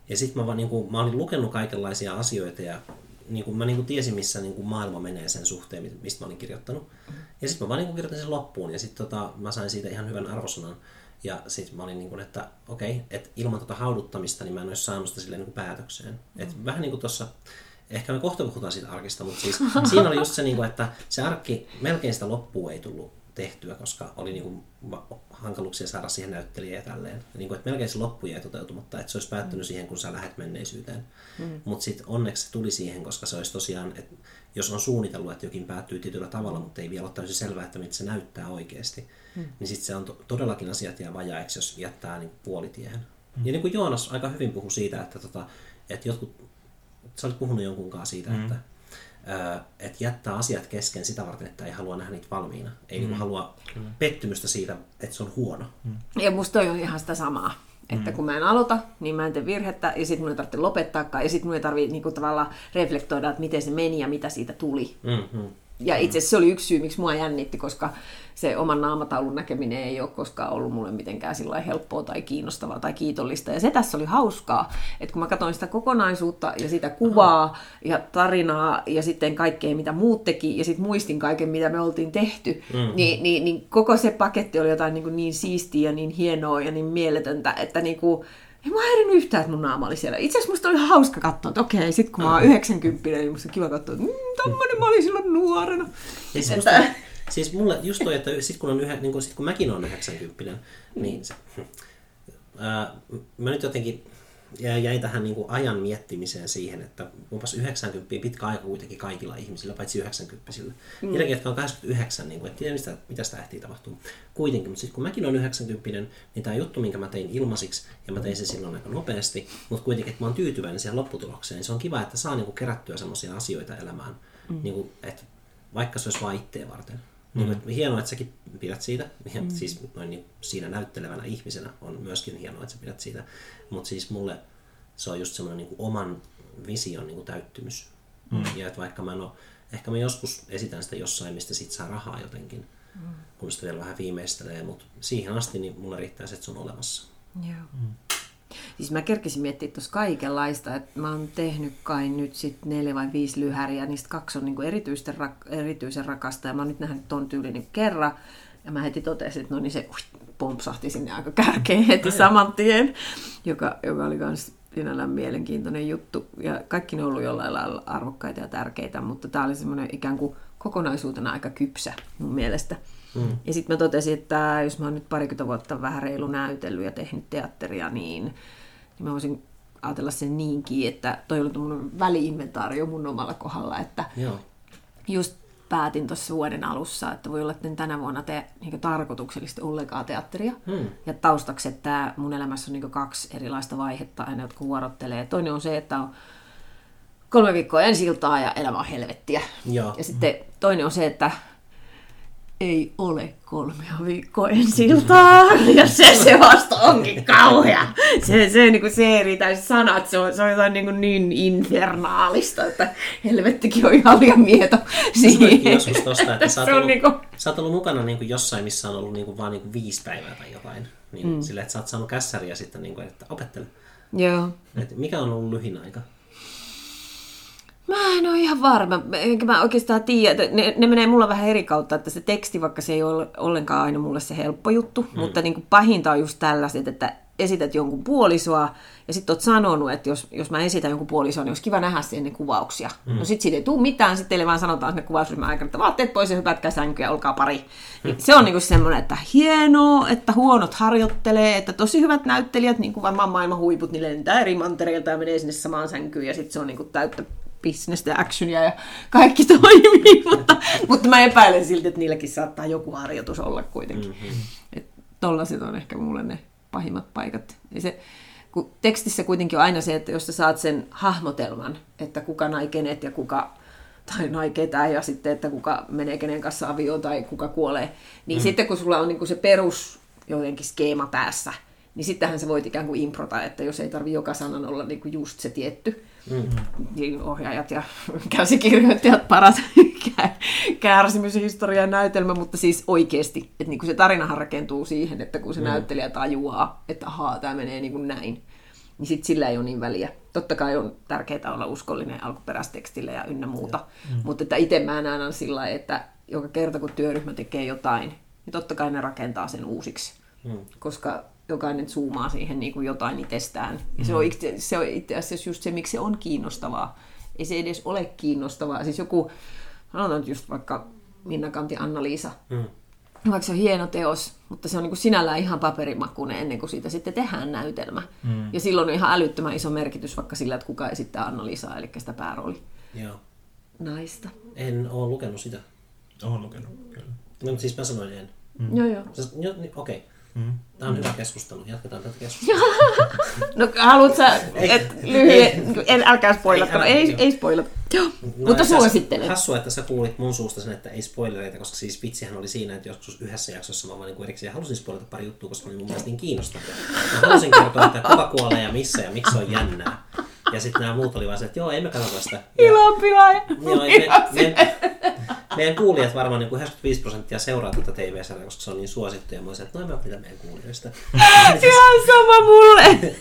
[SPEAKER 2] Ja sitten mä, vaan, niin kuin, mä olin lukenut kaikenlaisia asioita ja niin kuin, mä niin kuin tiesin, missä niin kuin maailma menee sen suhteen, mistä mä olin kirjoittanut. Ja sitten mä vaan niin kuin kirjoitin sen loppuun ja sitten tota, mä sain siitä ihan hyvän arvosanan. Ja sitten mä olin niin kuin, että okei, että ilman tota hauduttamista niin mä en olisi saanut sitä silleen niin kuin päätökseen. Et vähän niin kuin tuossa Ehkä me kohta puhutaan siitä arkista, mutta siis siinä oli just se, niin kuin, että se arkki, melkein sitä loppua ei tullut tehtyä, koska oli niin kuin, hankaluuksia saada siihen näyttelijä ja tälleen. Ja niin kuin, että melkein se loppu jäi toteutumatta, että se olisi päättynyt mm. siihen, kun sä lähdet menneisyyteen. Mm. Mutta sitten onneksi se tuli siihen, koska se olisi tosiaan, että jos on suunnitellut, että jokin päättyy tietyllä tavalla, mutta ei vielä ole täysin selvää, että mitä se näyttää oikeasti, mm. niin sitten se on to- todellakin asiat jää vajaiksi, jos jättää niin puolitiehen. Ja niin kuin Joonas aika hyvin puhui siitä, että, tota, että jotkut, sä olit puhunut jonkunkaan siitä, mm. että, että jättää asiat kesken sitä varten, että ei halua nähdä niitä valmiina. Ei mm. niin halua Kyllä. pettymystä siitä, että se on huono. Mm.
[SPEAKER 3] Ja musta toi on ihan sitä samaa. Että mm. kun mä en aloita, niin mä en tee virhettä, ja sitten mun ei tarvitse lopettaakaan, ja sitten mun ei tarvitse niinku, tavallaan reflektoida, että miten se meni ja mitä siitä tuli. Mm-hmm. Ja itse asiassa se oli yksi syy, miksi mua jännitti, koska se oman naamataulun näkeminen ei ole koskaan ollut mulle mitenkään sillä helppoa tai kiinnostavaa tai kiitollista. Ja se tässä oli hauskaa, että kun mä katsoin sitä kokonaisuutta ja sitä kuvaa ja tarinaa ja sitten kaikkea, mitä muut teki, ja sitten muistin kaiken, mitä me oltiin tehty, mm-hmm. niin, niin, niin koko se paketti oli jotain niin, kuin niin siistiä ja niin hienoa ja niin mieletöntä, että niin kuin, ei mua häirinyt yhtään, että mun naama oli siellä. Itse asiassa musta oli hauska katsoa, että okei, sit kun mä oon 90, niin musta on kiva katsoa, että mm, tommonen mä olin silloin nuorena.
[SPEAKER 2] Ja siis, musta, siis mulle just toi, että sit kun, on yhä, niin kun, sit kun mäkin olen 90, niin se, ää, mä nyt jotenkin ja jäin tähän niin kuin ajan miettimiseen siihen, että onpas 90 pitkä aika kuitenkin kaikilla ihmisillä, paitsi 90 sillä. Mm. Niilläkin, jotka on 89, niin kuin, et tiedä mistä, mitä sitä ehtii tapahtua. Kuitenkin, mutta sitten kun mäkin olen 90, niin tämä juttu, minkä mä tein ilmasiksi, ja mä tein sen silloin aika nopeasti, mutta kuitenkin, että mä oon tyytyväinen siihen lopputulokseen, niin se on kiva, että saa niin kuin kerättyä sellaisia asioita elämään, mm. niin kuin, että vaikka se olisi vain itteen varten. Mm. Niin, että hienoa, että säkin pidät siitä. Mm. Siis noin niin, siinä näyttelevänä ihmisenä on myöskin hienoa, että sä pidät siitä. Mutta siis mulle se on just semmoinen niin oman vision niin kuin täyttymys. Mm. Ja että vaikka mä en ole, ehkä mä joskus esitän sitä jossain, mistä sit saa rahaa jotenkin, mm. kun sitä vielä vähän viimeistelee, mutta siihen asti niin mulle riittää se, että se on olemassa.
[SPEAKER 3] Joo. Mm. Siis mä kerkisin miettiä tuossa kaikenlaista, että mä oon tehnyt kai nyt sit neljä vai viisi lyhäriä, niistä kaksi on niinku erityisen, rak- erityisen rakasta ja mä oon nyt nähnyt ton tyylin kerran. Ja mä heti totesin, että no niin se ui, pompsahti sinne aika kärkeen heti saman tien, joka, joka oli myös sinällään mielenkiintoinen juttu. Ja kaikki ne on ollut jollain lailla arvokkaita ja tärkeitä, mutta tämä oli semmoinen ikään kuin kokonaisuutena aika kypsä mun mielestä. Mm. Ja sitten mä totesin, että jos mä oon nyt parikymmentä vuotta vähän reilu näytellyt ja tehnyt teatteria, niin, niin mä voisin ajatella sen niinkin, että toi on mun väliinventaario mun omalla kohdalla, että Joo. just päätin tuossa vuoden alussa, että voi olla, että en tänä vuonna tee niin tarkoituksellisesti ollenkaan teatteria. Hmm. Ja taustaksi, että mun elämässä on niin kaksi erilaista vaihetta aina, jotka vuorottelee. Toinen on se, että on kolme viikkoa ensi ja elämä on helvettiä. Joo. Ja sitten toinen on se, että ei ole kolmea viikkoa ensi ja se se vasta onkin kauhea. Se, se, niin kuin se eri tai sanat, se on, se on jotain niin, kuin niin infernaalista, että helvettikin on ihan liian mieto
[SPEAKER 2] siihen. joskus tosta, että sä oot, ollut, niin kuin... sä oot ollut mukana niin kuin jossain, missä on ollut niin kuin vaan niin kuin viisi päivää tai jotain. Niin, mm. Sillä, että sä oot saanut kässäriä sitten, niin kuin, että opettele.
[SPEAKER 3] Joo.
[SPEAKER 2] Et mikä on ollut lyhin aika?
[SPEAKER 3] Mä en ole ihan varma, enkä mä oikeastaan tiedä. Ne, ne menee mulla vähän eri kautta, että se teksti, vaikka se ei ole ollenkaan aina mulle se helppo juttu, mm. mutta niin kuin pahinta on just tällaiset, että esität jonkun puolisoa ja sitten oot sanonut, että jos, jos mä esitän jonkun puolisoa, niin olisi kiva nähdä sinne kuvauksia. Mm. No sit siitä ei tule mitään, sitten teille vaan sanotaan sinne kuvausryhmän aikana, että vaatteet pois ja hypätkää sänkyä, olkaa pari. Mm. Niin se on niinku semmoinen, että hienoa, että huonot harjoittelee, että tosi hyvät näyttelijät, niin kuin varmaan maailman huiput, niin lentää eri mantereilta ja menee sinne samaan sänkyyn ja sitten se on niinku täyttä bisnestä ja actionia ja kaikki toimii, mutta, mutta mä epäilen silti, että niilläkin saattaa joku harjoitus olla kuitenkin. Mm-hmm. Tollaset on ehkä mulle ne pahimmat paikat. Ja se, kun tekstissä kuitenkin on aina se, että jos sä saat sen hahmotelman, että kuka nai kenet ja kuka tai nai ketään ja sitten, että kuka menee kenen kanssa avioon tai kuka kuolee, niin mm. sitten kun sulla on niin kuin se perus jotenkin skeema päässä, niin sittenhän se voit ikään kuin improta, että jos ei tarvi joka sanan olla niin kuin just se tietty, mm-hmm. niin ohjaajat ja käsikirjoittajat paras kärsimyshistorian näytelmä, mutta siis oikeasti, että niin kuin se tarinahan rakentuu siihen, että kun se mm. näyttelijä tajuaa, että ahaa, tämä menee niin kuin näin, niin sitten sillä ei ole niin väliä. Totta kai on tärkeää olla uskollinen alkuperäistekstille ja ynnä muuta, mm. mutta että itse mä näen sillä että joka kerta kun työryhmä tekee jotain, niin totta kai ne rakentaa sen uusiksi. Mm. Koska jokainen zoomaa siihen niin kuin jotain itsestään. Ja se, on mm. itse, se on itse asiassa just se, miksi se on kiinnostavaa. Ei se edes ole kiinnostavaa. Siis joku, sanotaan nyt just vaikka Minna Kanti Anna-Liisa, mm. vaikka se on hieno teos, mutta se on niin kuin sinällään ihan paperimakunen ennen kuin siitä sitten tehdään näytelmä. Mm. Ja silloin on ihan älyttömän iso merkitys vaikka sillä, että kuka esittää Anna-Liisaa, eli sitä päärooli.
[SPEAKER 2] Joo.
[SPEAKER 3] Naista.
[SPEAKER 2] En ole lukenut sitä.
[SPEAKER 1] Olen lukenut, kyllä.
[SPEAKER 2] No, siis mä sanoin en.
[SPEAKER 3] Mm. Joo, joo.
[SPEAKER 2] Okei. Okay. Tämä on hyvä keskustelu. Jatketaan tätä keskustelua.
[SPEAKER 3] No haluat sä,
[SPEAKER 2] Ei,
[SPEAKER 3] et
[SPEAKER 2] ei,
[SPEAKER 3] lyhyen, en, älkää spoilata,
[SPEAKER 2] Ei, älä-
[SPEAKER 3] ei, ei spoilata. Joo,
[SPEAKER 2] No,
[SPEAKER 3] mutta suosittelen.
[SPEAKER 2] Hassua, että sä kuulit mun suusta sen, että ei spoilereita, koska siis vitsihän oli siinä, että joskus yhdessä jaksossa mä vaan niin erikseen halusin spoilata pari juttua, koska ne oli mun mielestä niin kiinnostavia. Mä halusin kertoa, että kuka kuolee ja missä ja miksi se on jännää. Ja sitten nämä muut oli vaan se, että joo, emme katsota sitä. Ja,
[SPEAKER 3] Ilonpilaaja.
[SPEAKER 2] joo, me, me, meidän kuulijat varmaan niin kuin 95 prosenttia seuraa tätä TV-sarjaa, koska se on niin suosittu. Ja mä olisin, että noin mä pitää meidän kuulijoista.
[SPEAKER 3] Ihan sama mulle.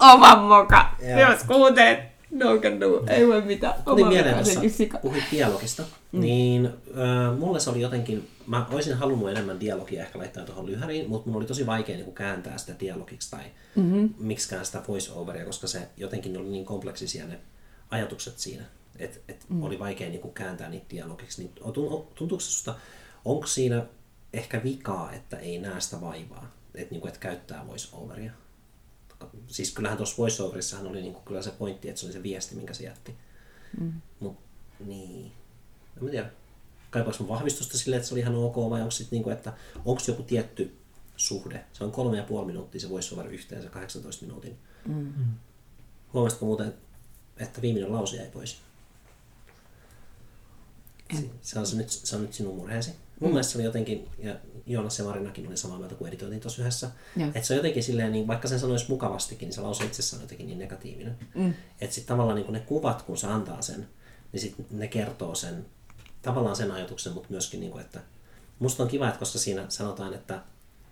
[SPEAKER 3] Oma moka. Jos kuuntelet, no can do. Ei voi mitään. Oma
[SPEAKER 2] mieleen
[SPEAKER 3] sekin sika.
[SPEAKER 2] puhuit dialogista, mm. niin äh, mulle se oli jotenkin, mä olisin halunnut enemmän dialogia ehkä laittaa tuohon lyhäriin, mutta mun oli tosi vaikea niin kääntää sitä dialogiksi tai mm-hmm. miksikään sitä voice-overia, koska se jotenkin oli niin kompleksisia ne ajatukset siinä, että et mm. oli vaikea niin kääntää niitä dialogiksi. Niin, tun- tuntuuko se susta, onko siinä ehkä vikaa, että ei näe sitä vaivaa, että niin et käyttää voice-overia? Siis kyllähän tuossa voice-overissahan oli niinku kyllä se pointti, että se oli se viesti, minkä se jätti. Mm. Mut niin. En mä tiedä. Kaipaaks mun vahvistusta sille, että se oli ihan ok, vai onko sitten niinku, että onko joku tietty suhde? Se on kolme ja puoli minuuttia se voice over yhteensä 18 minuutin. Mm. Huomasitko muuten, että viimeinen lause jäi pois? Se- Se on, se, nyt, se on nyt sinun murheesi. Mun mielestä se oli jotenkin, ja Joonas ja Marinakin oli samaa mieltä, kun editoitiin tuossa yhdessä, että se on jotenkin silleen, niin vaikka sen sanoisi mukavastikin, niin se lause itsessään on jotenkin niin negatiivinen. Mm. Että sitten tavallaan niin kun ne kuvat, kun se antaa sen, niin sitten ne kertoo sen, tavallaan sen ajatuksen, mutta myöskin, niin kuin, että musta on kiva, että koska siinä sanotaan, että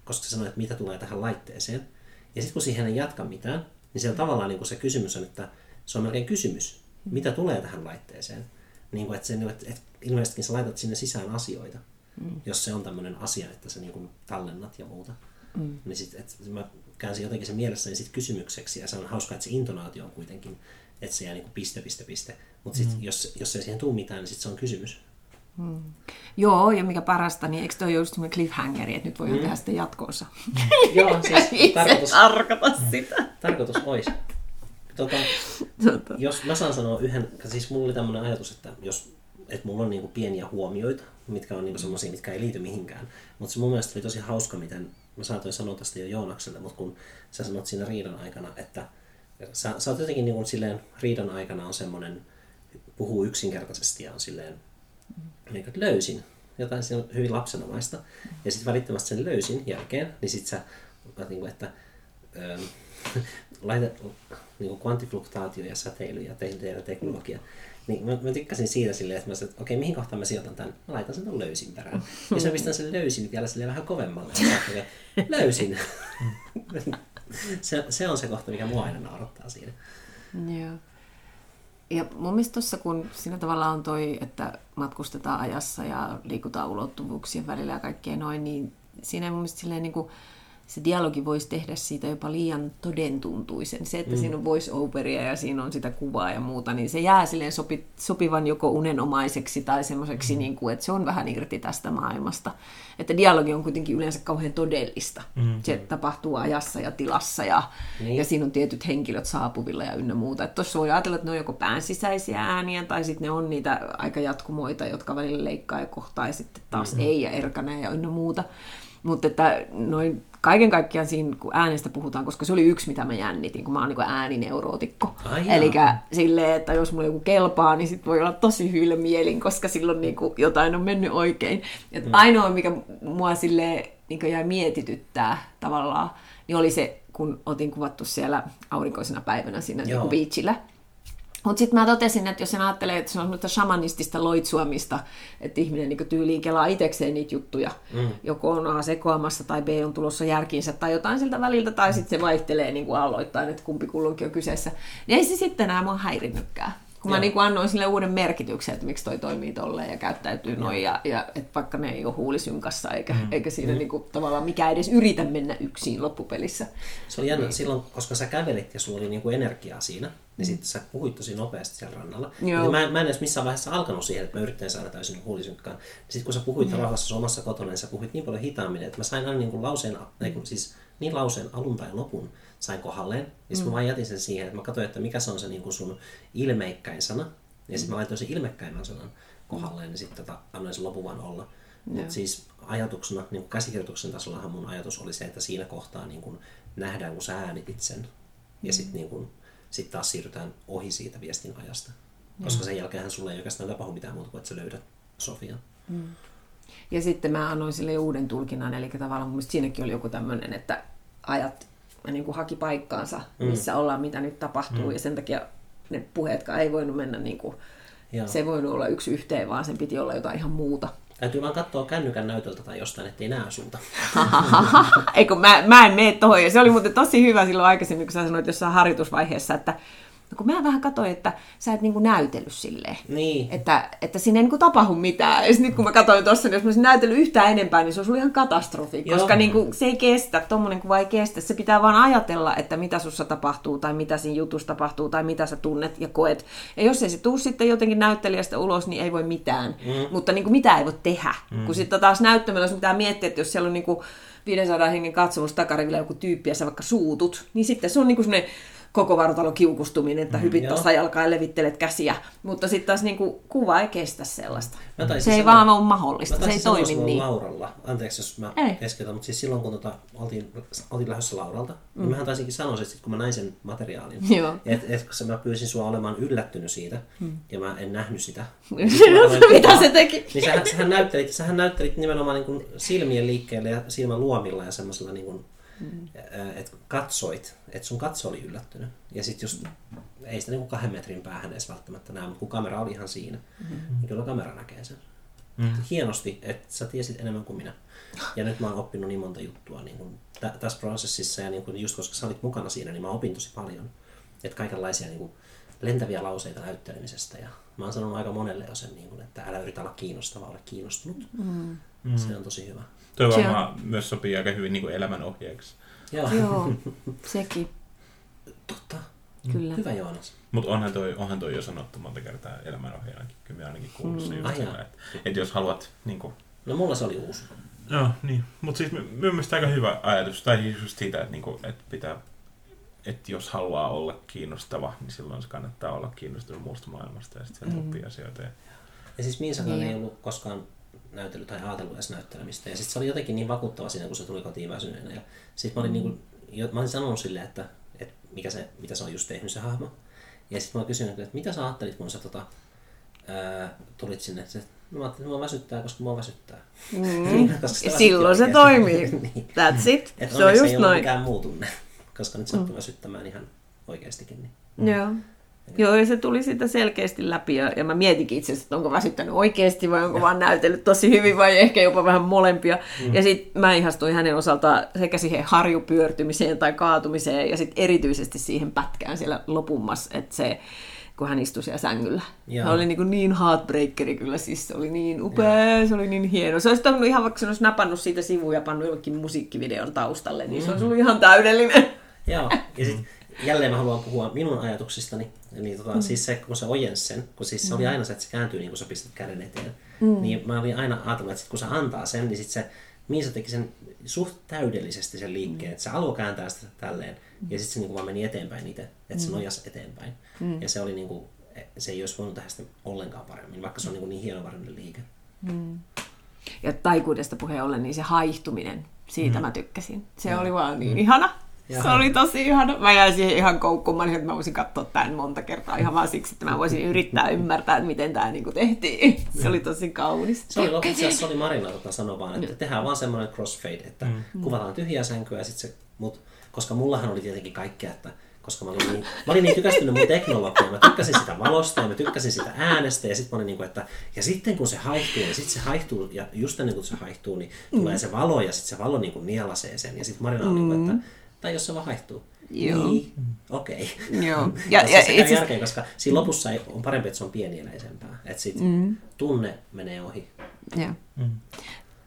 [SPEAKER 2] koska se sanoo, että mitä tulee tähän laitteeseen, ja sitten kun siihen ei jatka mitään, niin siellä tavallaan niin kuin se kysymys on, että se on melkein kysymys, mitä tulee tähän laitteeseen. Niin kuin, että, se, että, että ilmeisestikin sä laitat sinne sisään asioita, mm. jos se on tämmöinen asia, että sä niin kuin tallennat ja muuta. Mm. Niin sit, että mä käänsin jotenkin sen mielessäni sit kysymykseksi, ja se on hauskaa, että se intonaatio on kuitenkin, että se jää niin kuin piste, piste, piste. Mutta mm. jos, jos ei siihen tule mitään, niin sitten se on kysymys.
[SPEAKER 3] Joo, ja mikä parasta, niin eikö toi ole just semmoinen cliffhangeri, että nyt voidaan tehdä sitten jatkoosa.
[SPEAKER 2] Joo, siis tarkoitus,
[SPEAKER 3] tarkoita sitä.
[SPEAKER 2] tarkoitus olisi. Tota,
[SPEAKER 3] Tota.
[SPEAKER 2] jos mä saan sanoa yhden, siis mulla oli tämmöinen ajatus, että jos että mulla on niinku pieniä huomioita, mitkä on niinku semmoisia, mitkä ei liity mihinkään. Mutta se mun mielestä oli tosi hauska, miten mä saatoin sanoa tästä jo Joonakselle, mutta kun sä sanot siinä riidan aikana, että sä, sä oot jotenkin niinku silleen, riidan aikana on semmoinen, puhuu yksinkertaisesti ja on silleen, niin kuin, että löysin jotain siinä on hyvin lapsenomaista. Ja sitten välittömästi sen löysin jälkeen, niin sitten sä, niin kuin, että ähm, laita, niin kuin kvantifluktaatio ja säteily ja te- teidän teknologia. Niin mä, mä tykkäsin siitä silleen, että mä sanoin, että okei, mihin kohtaan mä sijoitan tämän? Mä laitan sen löysin perään. Ja sitten mä pistän sen löysin vielä silleen vähän kovemmalle. Ajattelin, löysin. se, se on se kohta, mikä mua aina naurattaa siinä.
[SPEAKER 3] Joo. Ja mun mielestä tuossa, kun siinä tavallaan on toi, että matkustetaan ajassa ja liikutaan ulottuvuuksien välillä ja kaikkea noin, niin siinä ei mun mielestä silleen niin kuin, se dialogi voisi tehdä siitä jopa liian todentuntuisen. Se, että mm. siinä on voice overia ja siinä on sitä kuvaa ja muuta, niin se jää silleen sopi, sopivan joko unenomaiseksi tai semmoiseksi, mm. niin kuin, että se on vähän irti tästä maailmasta. Että dialogi on kuitenkin yleensä kauhean todellista. Mm. Se tapahtuu ajassa ja tilassa ja,
[SPEAKER 2] Niin.
[SPEAKER 3] ja siinä on tietyt henkilöt saapuvilla ja ynnä muuta. Että tuossa voi ajatella, että ne on joko pään sisäisiä ääniä tai sitten ne on niitä aikajatkumoita, jotka välillä leikkaa ja kohtaa ja sitten taas mm-hmm. ei ja erkanee ja ynnä muuta. Mutta että noin kaiken kaikkiaan siinä, kun äänestä puhutaan, koska se oli yksi, mitä mä jännitin, kun mä oon niin äänineurotikko. Eli silleen, että jos mulla joku kelpaa, niin sit voi olla tosi hyillä mielin, koska silloin niin kuin jotain on mennyt oikein. Et mm. Ainoa, mikä mua silleen niin jäi mietityttää tavallaan, niin oli se, kun otin kuvattu siellä aurinkoisena päivänä siinä
[SPEAKER 2] Joo.
[SPEAKER 3] niin beachillä. Mutta sitten mä totesin, että jos sen ajattelee, että se on semmoista shamanistista loitsuamista, että ihminen niin tyyliin kelaa itsekseen niitä juttuja, mm. joko on A sekoamassa tai B on tulossa järkiinsä tai jotain siltä väliltä, tai sitten se vaihtelee niin kuin aloittain, että kumpi kulloinkin on kyseessä, niin ei se sitten enää mua häirinnytkään. Kun mä niin kuin annoin sille uuden merkityksen, että miksi toi toimii tolleen ja käyttäytyy noin, ja, ja että vaikka ne ei ole huulisynkassa, eikä, mm. eikä siinä mm. niin kuin, tavallaan mikä edes yritä mennä yksin loppupelissä.
[SPEAKER 2] Se oli jännä niin. silloin, koska sä kävelit ja sulla oli niinku energiaa siinä, niin
[SPEAKER 3] Mm.
[SPEAKER 2] sitten sä puhuit tosi nopeasti siellä rannalla.
[SPEAKER 3] Joo.
[SPEAKER 2] Niin mä, en- mä en edes missään vaiheessa alkanut siihen, että mä yrittäin saada täysin huulisynkkaan. Sitten kun sä puhuit mm. rauhassa omassa kotona, niin sä puhuit niin paljon hitaammin, että mä sain aina niinku lauseen, mm. kun, siis niin lauseen alun tai lopun sain kohdalleen. Ja sitten mm. mä vaan jätin sen siihen, että mä katsoin, että mikä se on se niinku sun ilmeikkäin sana. Ja sitten mä laitoin sen ilmekkäimmän sanan kohdalleen, niin sitten tota, annoin sen lopun vaan olla. Mutta siis ajatuksena, niin kuin käsikirjoituksen tasollahan mun ajatus oli se, että siinä kohtaa niin kuin nähdään, kun sä äänitit sen. Ja sitten niin kuin, sit taas siirrytään ohi siitä viestin ajasta. Koska sen jälkeen sulle ei oikeastaan tapahdu mitään muuta kuin, että sä löydät Sofian.
[SPEAKER 3] Ja sitten mä annoin sille uuden tulkinnan, eli tavallaan mun mielestä siinäkin oli joku tämmöinen, että ajat niin kuin haki paikkaansa, missä ollaan, mitä nyt tapahtuu, ja sen takia ne puheetkaan ei voinut mennä niin kuin,
[SPEAKER 2] Joo.
[SPEAKER 3] se ei voinut olla yksi yhteen, vaan sen piti olla jotain ihan muuta.
[SPEAKER 2] Täytyy vaan katsoa kännykän näytöltä tai jostain, ettei näe sulta.
[SPEAKER 3] Eikö mä, mä en mene tohon. Ja se oli muuten tosi hyvä silloin aikaisemmin, kun sä sanoit jossain harjoitusvaiheessa, että no kun mä vähän katsoin, että sä et niinku näytellyt silleen.
[SPEAKER 2] Niin.
[SPEAKER 3] Että, että siinä ei niinku tapahdu mitään. Ja nyt kun mä katsoin tuossa, niin jos mä olisin näytellyt yhtään enempää, niin se olisi ollut ihan katastrofi.
[SPEAKER 2] Joo.
[SPEAKER 3] Koska niinku, se ei kestä, tommonen kuva ei kestä. Se pitää vaan ajatella, että mitä sussa tapahtuu, tai mitä siinä jutussa tapahtuu, tai mitä sä tunnet ja koet. Ja jos ei se tuu sitten jotenkin näyttelijästä ulos, niin ei voi mitään. Mm. Mutta niinku, mitä ei voi tehdä. Mm. Kun sitten taas näyttämällä, jos pitää miettiä, että jos siellä on niinku 500 hengen katsomus takarivillä joku tyyppi ja sä vaikka suutut, niin sitten se on niinku semmoinen koko vartalo kiukustuminen, että hypit
[SPEAKER 2] joo.
[SPEAKER 3] tuossa jalkaa ja levittelet käsiä. Mutta sitten taas niinku, kuva ei kestä sellaista. Se ei
[SPEAKER 2] sanoa-
[SPEAKER 3] vaan ole mahdollista, se ei toimi niin.
[SPEAKER 2] Lauralla, anteeksi jos mä
[SPEAKER 3] Ei.
[SPEAKER 2] keskeytän, mutta siis silloin kun tota, oltiin, oltiin lähdössä Lauralta, mm. niin mähän taisinkin sanoa, että sit kun mä näin sen materiaalin, että et, kun mä pyysin sua olemaan yllättynyt siitä, mm. ja mä en nähnyt sitä.
[SPEAKER 3] Mitä se teki?
[SPEAKER 2] Niin sähän, sähän, näyttelit, sähän näyttelit nimenomaan niin kuin silmien liikkeelle ja silmän luomilla ja semmoisella, niin kuin, mm. että katsoit, että sun katso oli yllättynyt. Ja sitten just, ei sitä niin kuin kahden metrin päähän edes välttämättä näe, mutta kun kamera oli ihan siinä, mm. niin kyllä kamera näkee sen. Mm. Hienosti, että sä tiesit enemmän kuin minä. Ja nyt mä oon oppinut niin monta juttua niin kuin tä- tässä prosessissa ja niin kuin just koska sä olit mukana siinä, niin mä opin tosi paljon. Että kaikenlaisia niin kuin lentäviä lauseita näyttelemisestä ja mä oon sanonut aika monelle jo sen, niin kuin, että älä yritä olla kiinnostava, ole kiinnostunut. Mm. Se on tosi hyvä.
[SPEAKER 1] Toi varmaan myös sopii aika hyvin niin kuin elämänohjeeksi.
[SPEAKER 2] Joo,
[SPEAKER 3] Joo, sekin,
[SPEAKER 2] totta.
[SPEAKER 3] kyllä.
[SPEAKER 2] Hyvä Joonas.
[SPEAKER 1] Mutta onhan toi, onhan toi jo sanottu monta kertaa elämänohjeenakin. Kyllä ainakin kuullut sen
[SPEAKER 2] Ai
[SPEAKER 1] just
[SPEAKER 2] jaa.
[SPEAKER 1] että, että jos haluat niin kuin,
[SPEAKER 2] No mulla se oli uusi.
[SPEAKER 1] Joo, niin. Mutta siis my- minun mielestä aika hyvä ajatus. Tai siis just siitä, että, niinku, että pitää että jos haluaa olla kiinnostava, niin silloin se kannattaa olla kiinnostunut muusta maailmasta ja sitten mm. oppii asioita. Ja...
[SPEAKER 2] Ja siis Miisakaan
[SPEAKER 3] Niin.
[SPEAKER 2] ei ollut koskaan näytellyt tai ajatellut edes näyttelemistä. Ja sitten se oli jotenkin niin vakuuttava siinä, kun se tuli kotiin väsyneenä. Ja sitten mä olin, niinku, jo, mä olin sanonut sille, että, että mikä se, mitä se on just tehnyt se hahmo. Ja sitten mä olin kysynyt, että mitä sä ajattelit, kun sä tota, ää, tulit sinne. Se, no mä ajattelin, että mua väsyttää, koska mua väsyttää.
[SPEAKER 3] Mm.
[SPEAKER 2] Koska sitä
[SPEAKER 3] Ja silloin se toimii.
[SPEAKER 2] niin.
[SPEAKER 3] That's it.
[SPEAKER 2] Et
[SPEAKER 3] Se on
[SPEAKER 2] onneksi
[SPEAKER 3] just
[SPEAKER 2] ei ollut
[SPEAKER 3] noin.
[SPEAKER 2] mikään muu tunne, koska nyt sattui väsyttämään ihan oikeastikin. Niin.
[SPEAKER 3] Joo. Joo, ja se tuli siitä selkeästi läpi, ja, ja mä mietinkin itse asiassa, että onko väsyttänyt oikeasti vai onko vaan näytellyt tosi hyvin vai ehkä jopa vähän molempia. Mm. Ja sitten mä ihastuin hänen osaltaan sekä siihen harjupyörtymiseen tai kaatumiseen ja sitten erityisesti siihen pätkään siellä lopummas, että se kun hän istui siellä sängyllä.
[SPEAKER 2] Joo.
[SPEAKER 3] Se oli niin, kuin niin heartbreakeri kyllä, siis se oli niin upea, se oli niin hieno. Se olisi toiminut ihan vaikka se olisi napannut siitä sivuun ja pannut jollekin musiikkivideon taustalle, niin se olisi ollut ihan täydellinen.
[SPEAKER 2] Joo, ja sitten jälleen mä haluan puhua minun ajatuksistani. Eli tota, mm. siis se, kun se ojensi sen, kun siis se oli aina se, että se kääntyy niin kuin sä pistät käden eteen. Mm. Niin mä olin aina ajatellut, että sit kun se antaa sen, niin sit se Miisa teki sen suht täydellisesti sen liikkeen, että se alue kääntää sitä tälleen, ja sitten se niin kuin vaan meni eteenpäin itse, että se nojas eteenpäin. Mm. Ja se oli niin kuin, se ei olisi voinut tehdä sitä ollenkaan paremmin, vaikka se on niin, kuin niin hienovarainen liike.
[SPEAKER 3] Ja taikuudesta puheen ollen, niin se haihtuminen, siitä mm. mä tykkäsin. Se oli vaan niin ihana.
[SPEAKER 2] Jaha.
[SPEAKER 3] Se oli tosi ihana. Mä jäin siihen ihan olin, että mä voisin katsoa tämän monta kertaa ihan vaan siksi, että mä voisin yrittää ymmärtää, että miten tämä niinku tehtiin. Se oli tosi kaunis.
[SPEAKER 2] Se oli lopuksi, se oli Marina, joka sanoi vaan, että tehdään vaan semmoinen crossfade, että mm. kuvataan tyhjää sänkyä ja sit se, mut, koska mullahan oli tietenkin kaikkea, että koska mä olin niin, mä olin niin tykästynyt mun teknologiaan, mä tykkäsin sitä valosta ja mä tykkäsin sitä äänestä ja sitten mä olin niin kuin, että ja sitten kun se haihtuu, niin sitten se haihtuu ja just ennen kuin se haihtuu, niin tulee se valo ja sitten se valo niin kuin nielasee sen ja sitten Marina on niin kuin, että tai jos se vaan haihtuu.
[SPEAKER 3] Joo.
[SPEAKER 2] Niin, okei.
[SPEAKER 3] Joo.
[SPEAKER 2] Ja,
[SPEAKER 3] Ja,
[SPEAKER 2] se
[SPEAKER 3] itse
[SPEAKER 2] järkeä, koska siinä lopussa ei, on parempi, että se on pienieläisempää. Että sit mm. tunne menee ohi.
[SPEAKER 3] Joo.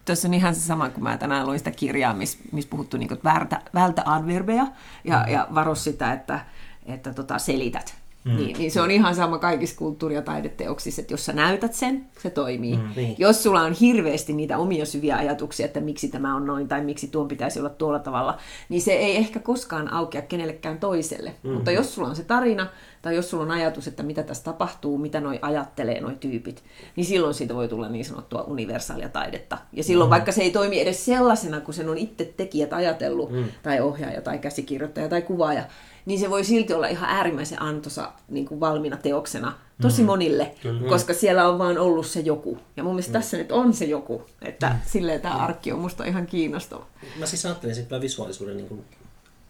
[SPEAKER 3] Tuossa on ihan se sama, kun mä tänään luin sitä kirjaa, missä miss puhuttu niin vältä, vältä adverbeja ja, ja varo sitä, että, että tota, selität. Mm. Niin, niin se on ihan sama kaikissa kulttuuri- ja taideteoksissa, että jos sä näytät sen, se toimii. Mm.
[SPEAKER 2] Niin.
[SPEAKER 3] Jos sulla on hirveästi niitä omia syviä ajatuksia, että miksi tämä on noin tai miksi tuon pitäisi olla tuolla tavalla, niin se ei ehkä koskaan aukea kenellekään toiselle. Mm. Mutta jos sulla on se tarina, tai jos sulla on ajatus, että mitä tässä tapahtuu, mitä noi ajattelee noi tyypit, niin silloin siitä voi tulla niin sanottua universaalia taidetta. Ja silloin mm. vaikka se ei toimi edes sellaisena, kun sen on itse tekijät ajatellut, mm. tai ohjaaja, tai käsikirjoittaja, tai kuvaaja, niin se voi silti olla ihan äärimmäisen antoisa niin kuin valmiina teoksena tosi mm. monille, Kyllä. koska siellä on vaan ollut se joku. Ja mun mielestä mm. tässä nyt on se joku, että mm. silleen tämä arkki on musta ihan kiinnostava.
[SPEAKER 2] Mä siis ajattelin sitten visuaalisuuden niin kuin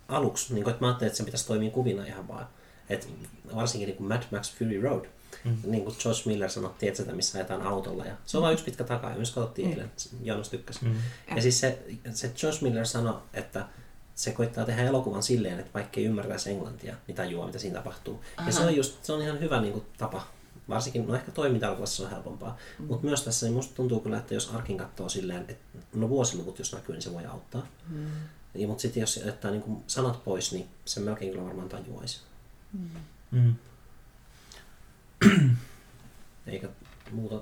[SPEAKER 2] aluksi, niin kuin, että mä ajattelin, että se pitäisi toimia kuvina ihan vaan. Et varsinkin niin kuin Mad Max Fury Road, mm. niin kuin Josh Miller sanoi, että missä ajetaan autolla. Ja se on vain yksi pitkä takaa, ja myös katsottiin mm. eilen, Joonas tykkäsi. Mm. Ja siis se, se Josh Miller sanoi, että se koittaa tehdä elokuvan silleen, että vaikka ei ymmärtäisi englantia, niin tajua, mitä siinä tapahtuu. Aha. Ja se on, just, se on ihan hyvä niin kuin, tapa. Varsinkin, no ehkä toiminta on helpompaa. Mm. Mutta myös tässä niin musta tuntuu kyllä, että jos Arkin katsoo silleen, että no vuosiluvut jos näkyy, niin se voi auttaa. Mm. Ja, mutta sitten jos jättää niin kuin sanat pois, niin se melkein kyllä varmaan tajuaisi. Mm. Mm. Eikä muuta.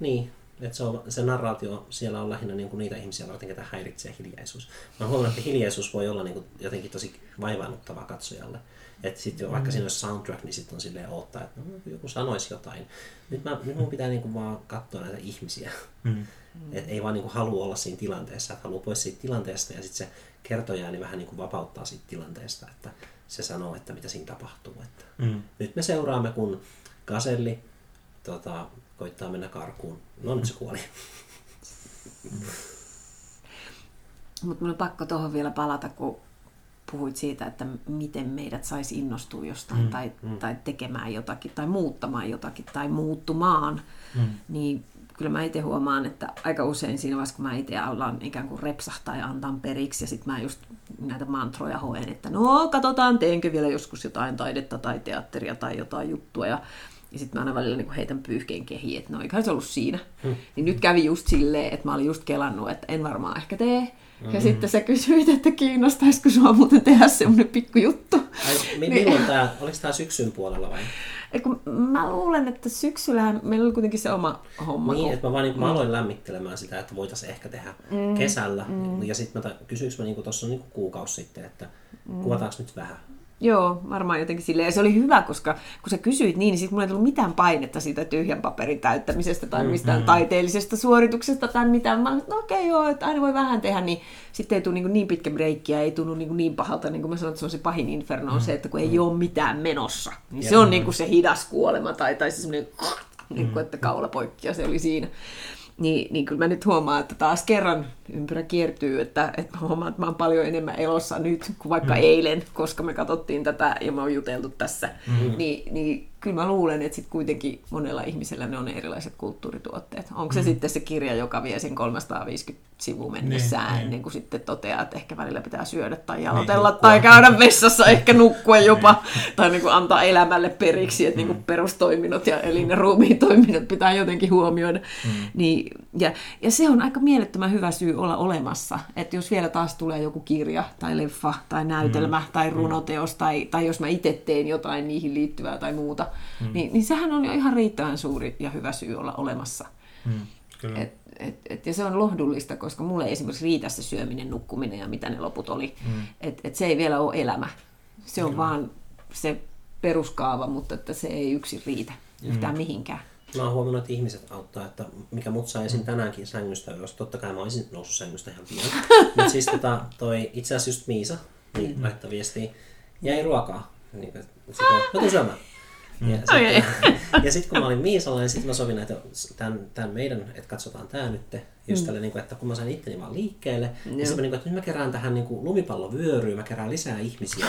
[SPEAKER 2] Niin, että se, on, se narraatio siellä on lähinnä niin kuin niitä ihmisiä varten, ketä häiritsee hiljaisuus. Mä huomannut, että hiljaisuus voi olla niin kuin jotenkin tosi vaivaannuttavaa katsojalle. Että sitten mm. vaikka siinä olisi soundtrack, niin sitten on silleen odottaa, että no, joku sanoisi jotain. Nyt, mä, nyt mun pitää niin kuin vaan katsoa näitä ihmisiä. Mm. Et ei vaan niin kuin halua olla siinä tilanteessa, että haluaa pois siitä tilanteesta ja sitten se kertoja niin vähän niin kuin vapauttaa siitä tilanteesta, että se sanoo, että mitä siinä tapahtuu. Että mm. Nyt me seuraamme, kun Gaselli tota, koittaa mennä karkuun. No nyt se kuoli.
[SPEAKER 3] Mutta mun on pakko tuohon vielä palata, kun puhuit siitä, että miten meidät saisi innostua jostain mm, tai, mm. tai tekemään jotakin tai muuttamaan jotakin tai muuttumaan, mm. niin kyllä mä itse huomaan, että aika usein siinä vaiheessa, kun mä itse alan ikään kuin repsahtaa ja antaa periksi, ja sitten mä just näitä mantroja hoen, että no katsotaan, teenkö vielä joskus jotain taidetta tai teatteria tai jotain juttua, ja ja sitten mä aina välillä niin heitän pyyhkeen kehiin, että no eiköhän se ollut siinä. Hmm. Niin nyt kävi just silleen, että mä olin just kelannut, että en varmaan ehkä tee. Mm-hmm. Ja sitten sä kysyit, että kiinnostaisiko sua muuten tehdä semmoinen juttu.
[SPEAKER 2] Ai, mi- niin. milloin tämä, oliko tämä syksyn puolella vai?
[SPEAKER 3] Eiku, mä luulen, että syksyllä meillä oli kuitenkin se oma homma.
[SPEAKER 2] Niin, kun... että mä, vaan, niin, mä aloin lämmittelemään sitä, että voitaisiin ehkä tehdä mm, kesällä. Mm. Ja sitten mä kysyykö mä niin tuossa niin kuukausi sitten, että mm. kuvataanko nyt vähän?
[SPEAKER 3] Joo, varmaan jotenkin silleen. Ja se oli hyvä, koska kun sä kysyit niin, niin sitten mulla ei tullut mitään painetta siitä tyhjän paperin täyttämisestä tai mistään mm-hmm. taiteellisesta suorituksesta tai mitään. Mä no okei okay, joo, että aina voi vähän tehdä, niin sitten ei tule niin, niin pitkä breikki ja ei tunnu niin, niin pahalta, niin kuin mä sanoin, että se on se pahin inferno, on mm-hmm. se, että kun ei mm-hmm. ole mitään menossa. Niin ja se on niin kuin se hidas kuolema tai, tai se semmoinen, niin kuin, että kaula poikki ja se oli siinä niin, niin kyllä mä nyt huomaan, että taas kerran ympyrä kiertyy, että, että mä huomaan, että mä oon paljon enemmän elossa nyt kuin vaikka mm. eilen, koska me katsottiin tätä ja me on juteltu tässä. Mm. Niin, niin kyllä mä luulen, että sitten kuitenkin monella ihmisellä ne on erilaiset kulttuurituotteet. Onko se mm. sitten se kirja, joka vie sen 350 sivua mennessään, niin, ennen niin. kuin sitten toteaa, että ehkä välillä pitää syödä tai niin, jalotella niin, tai käydä vessassa, ehkä nukkua jopa, niin. tai niin kuin antaa elämälle periksi, että mm. niin kuin perustoiminnot ja elin- ja ruumiin toiminnot pitää jotenkin huomioida. Mm. Niin, ja, ja se on aika mielettömän hyvä syy olla olemassa, että jos vielä taas tulee joku kirja tai leffa tai näytelmä mm. tai mm. runoteos tai, tai jos mä itse teen jotain niihin liittyvää tai muuta, mm. niin, niin sehän on jo ihan riittävän suuri ja hyvä syy olla olemassa. Mm, kyllä. Et, et, et, ja se on lohdullista, koska mulle ei esimerkiksi riitä se syöminen, nukkuminen ja mitä ne loput oli. Mm. Et, et se ei vielä ole elämä. Se on kyllä. vaan se peruskaava, mutta että se ei yksin riitä yhtään mm. mihinkään.
[SPEAKER 2] Mä oon huomannut, että ihmiset auttaa, että mikä mut sai esiin tänäänkin sängystä ylös. Totta kai mä olisin noussut sängystä ihan pian. Mutta siis tota, toi itse asiassa just Miisa, niin mm. laittaa viestiä, jäi ruokaa. Niin, sitten, tuun syömään. Mm. Ja sitten okay. sit, kun mä olin Miisalla, niin sitten mä sovin, että tämän, tämän meidän, että katsotaan tämä nyt. Just mm. tälle, niin kuin, että kun mä sain itteni vaan liikkeelle, niin sitten mä, niin kuin, että nyt mä kerään tähän niin kuin, lumipallovyöryyn, mä kerään lisää ihmisiä.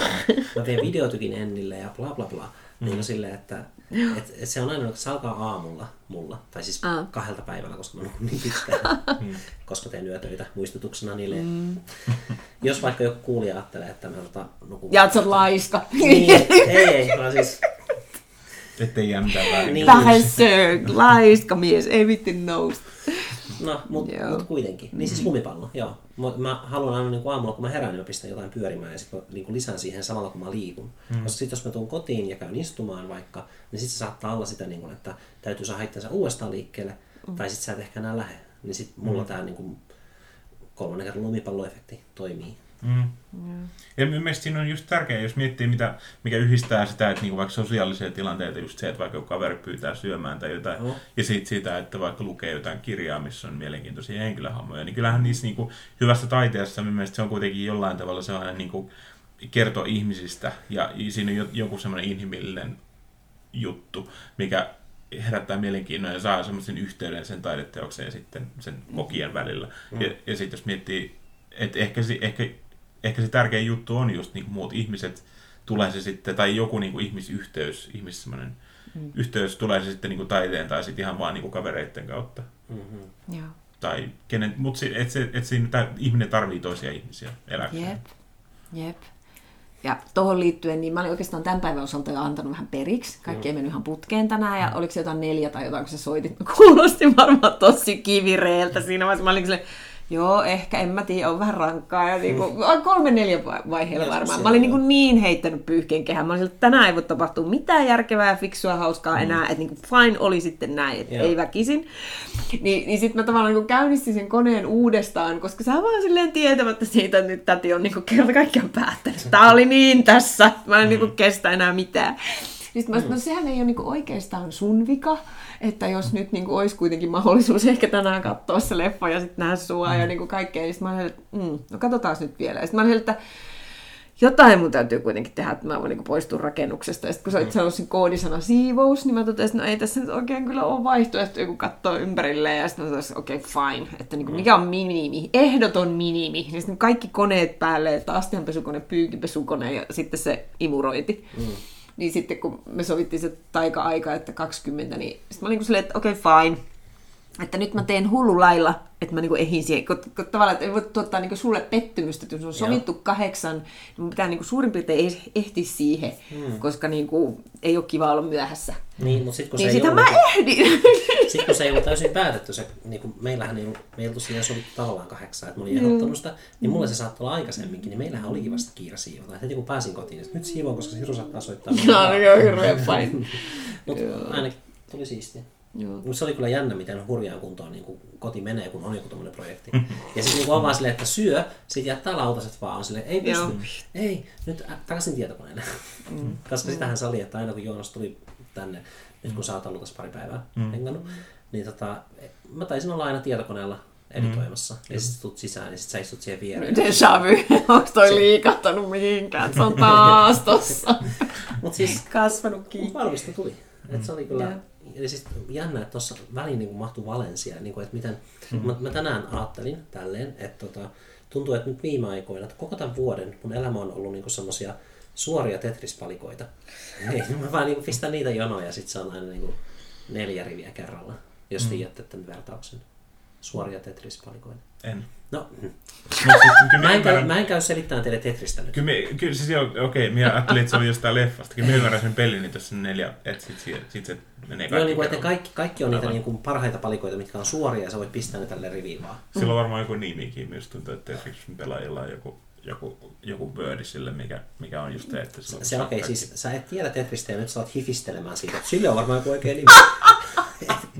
[SPEAKER 2] mä teen videotykin Ennille ja bla bla bla. Mm. Niin silleen, että et, et se on aina, että se alkaa aamulla mulla, tai siis Aa. kahdelta päivällä, koska mä nukun niin pitkään, mm. koska teen yötöitä muistutuksena niille. Mm. Jos vaikka joku kuulija ajattelee, että mä tota, nukun...
[SPEAKER 3] Ja sä laiska.
[SPEAKER 2] Niin, ei, ei, vaan siis
[SPEAKER 1] Ettei jää mitään väärin.
[SPEAKER 3] Niin. Pääsö, laiska mies, ei vitti nousta.
[SPEAKER 2] No, mutta mut kuitenkin. Niin siis lumipallo, joo. Mä haluan aina niin aamulla, kun mä herään, niin mä pistän jotain pyörimään ja sitten niin lisään siihen samalla, kun mä liikun. Mm. Koska sitten jos mä tuun kotiin ja käyn istumaan vaikka, niin sitten se saattaa olla sitä, niin kuin, että täytyy saada itseänsä uudestaan liikkeelle, mm. tai sitten sä et ehkä enää lähde. Niin sitten mulla mm. tämä niin kuin, kolmannen kerran lumipalloefekti toimii
[SPEAKER 1] Mm. Ja mun mielestä siinä on just tärkeää, jos miettii, mitä, mikä yhdistää sitä, että niinku vaikka sosiaalisia tilanteita, just se, että vaikka joku kaveri pyytää syömään tai jotain,
[SPEAKER 2] Joo.
[SPEAKER 1] ja sitten sitä, että vaikka lukee jotain kirjaa, missä on mielenkiintoisia henkilöhahmoja, niin kyllähän niissä niinku, hyvässä taiteessa mun mielestä se on kuitenkin jollain tavalla sellainen niinku, kertoo ihmisistä, ja siinä on jo- joku semmoinen inhimillinen juttu, mikä herättää mielenkiinnon ja saa semmoisen yhteyden sen taideteokseen ja sitten sen kokijan välillä.
[SPEAKER 2] Mm.
[SPEAKER 1] Ja, ja sitten jos miettii, että ehkä, ehkä, ehkä se tärkein juttu on just niin kuin muut ihmiset, tulee se sitten, tai joku niin kuin ihmisyhteys, ihmis semmoinen
[SPEAKER 3] Mm.
[SPEAKER 1] yhteys, tulee se sitten niin kuin taiteen tai sitten ihan vaan niin kuin kavereiden kautta.
[SPEAKER 2] Mm-hmm.
[SPEAKER 3] Joo.
[SPEAKER 1] Tai kenen, mutta et, se, et siinä tä, ihminen tarvii toisia ihmisiä eläkseen.
[SPEAKER 3] Jep. Jep. Ja tuohon liittyen, niin mä olin oikeastaan tämän päivän osalta jo antanut vähän periksi. Kaikki ei mennyt ihan putkeen tänään, ja oliko se jotain neljä tai jotain, kun sä soitit. Kuulosti varmaan tosi kivireeltä siinä vaiheessa. Mä olin silleen, joo, ehkä, en mä tiedä, on vähän rankkaa. Ja niinku, kolme neljä vai- vaiheella
[SPEAKER 2] Joskus
[SPEAKER 3] varmaan. Mä olin
[SPEAKER 2] joo.
[SPEAKER 3] niinku niin heittänyt pyyhkeen kehään. Mä olin että tänään ei voi tapahtua mitään järkevää, fiksua, hauskaa enää. Että niinku fine oli sitten näin, että ei väkisin. Niin, niin sitten mä tavallaan niin käynnistin sen koneen uudestaan, koska sä vaan silleen tietämättä siitä, että nyt täti on niin kerta kaikkiaan päättänyt. Tää oli niin tässä, mä en niin kestä enää mitään. Sitten mä sanoin, no sehän ei ole niin oikeastaan sun vika, että jos nyt niin olisi kuitenkin mahdollisuus ehkä tänään katsoa se leffa ja sitten nähdä sua ja niin kaikkea, niin sitten mä olin, että mm, no katsotaan nyt vielä. Ja sitten mä olin, että jotain mun täytyy kuitenkin tehdä, että mä voin niin poistua rakennuksesta. Ja sitten kun sä olit sanonut sen koodisana siivous, niin mä totesin, että no ei tässä nyt oikein kyllä ole vaihtoehto, kun katsoo ympärille. Ja sitten mä totesin, okei, okay, fine. Että niin kuin, mikä on minimi? Ehdoton minimi. Ja sitten kaikki koneet päälle, että astianpesukone, pyykipesukone ja sitten se imurointi. Mm. Niin sitten kun me sovittiin se taika-aika, että 20, niin sitten mä olin kuin silleen, että okei, okay, fine että nyt mä teen hullu lailla, että mä niinku ehin siihen, kun, kun tavallaan että ei voi tuottaa niinku sulle pettymystä, että jos on sovittu kahdeksan, niin mun pitää niinku suurin piirtein eh- ehtiä siihen, hmm. koska niinku ei ole kiva olla myöhässä.
[SPEAKER 2] Niin, mutta sitten kun,
[SPEAKER 3] Niin
[SPEAKER 2] se ei
[SPEAKER 3] sitä
[SPEAKER 2] ollut,
[SPEAKER 3] mä ehdin!
[SPEAKER 2] sit, kun se ei ollut täysin päätetty, se, niin kuin meillähän ei ollut, me ei oltu siinä sovittu tavallaan kahdeksan, että mä olin ehdottanut sitä, niin mulle se saattoi olla aikaisemminkin, niin meillähän olikin vasta kiire siivota. Heti kun pääsin kotiin, niin nyt siivoon, koska Siru saattaa soittaa.
[SPEAKER 3] Joo, joo, hirveän fine.
[SPEAKER 2] Mutta ainakin tuli siistiä.
[SPEAKER 3] Joo.
[SPEAKER 2] Se oli kyllä jännä, miten hurjaan kuntoon niin kuin koti menee, kun on joku tämmöinen projekti. Ja sitten niin on vaan silleen, että syö, sit jättää lautaset vaan silleen, ei pysty,
[SPEAKER 3] Joo.
[SPEAKER 2] ei, nyt ä, takaisin tietokoneelle. Mm. Koska sitähän se oli, että aina kun Joonas tuli tänne, nyt kun sä oot ollut tässä pari päivää mm. hengannut, niin tota, mä taisin olla aina tietokoneella editoimassa. Mm. Ja sitten tulet sisään, ja sitten sä istut siihen viereen.
[SPEAKER 3] Deja vu, onko toi liikahtanut mihinkään? Se on taas tossa.
[SPEAKER 2] Mut siis
[SPEAKER 3] Kasvanut kiinni.
[SPEAKER 2] valmista tuli. Et se oli kyllä,
[SPEAKER 3] Joo.
[SPEAKER 2] ja siis jännä, että tuossa väliin niin mahtui Valencia, niin kuin, että miten, mm. mä, mä, tänään ajattelin tälleen, että tota, tuntuu, että nyt viime aikoina, että koko tämän vuoden mun elämä on ollut niin semmoisia suoria Tetris-palikoita. Ei, mä vaan niin pistän niitä jonoja ja sitten se on aina niin neljä riviä kerralla, jos mm. tiedätte tämän vertauksen. Suoria Tetris-palikoita.
[SPEAKER 1] En.
[SPEAKER 2] No,
[SPEAKER 1] Mut siis,
[SPEAKER 2] mä en, käy, mä en käy selittämään teille Tetristä nyt.
[SPEAKER 1] Kyllä, me, kyllä siis joo, okei, minä ajattelin, että se oli jostain leffasta. Kyllä mä ymmärrän sen pelin, niin on neljä, että sit, sit, sit se menee
[SPEAKER 2] Joo,
[SPEAKER 1] kaikki
[SPEAKER 2] niin kuin, että kaikki, kaikki on niitä niin kuin parhaita palikoita, mitkä on suoria ja sä voit pistää ne tälle riviin vaan.
[SPEAKER 1] Sillä on varmaan joku nimikin, myös tuntuu, että Tetrixin pelaajilla on joku, joku, joku word sille, mikä, mikä on just se, että sillä on
[SPEAKER 2] Se okei,
[SPEAKER 1] kaikki.
[SPEAKER 2] siis sä et tiedä Tetristä ja nyt sä oot hifistelemään siitä. Sille on varmaan joku oikea nimi.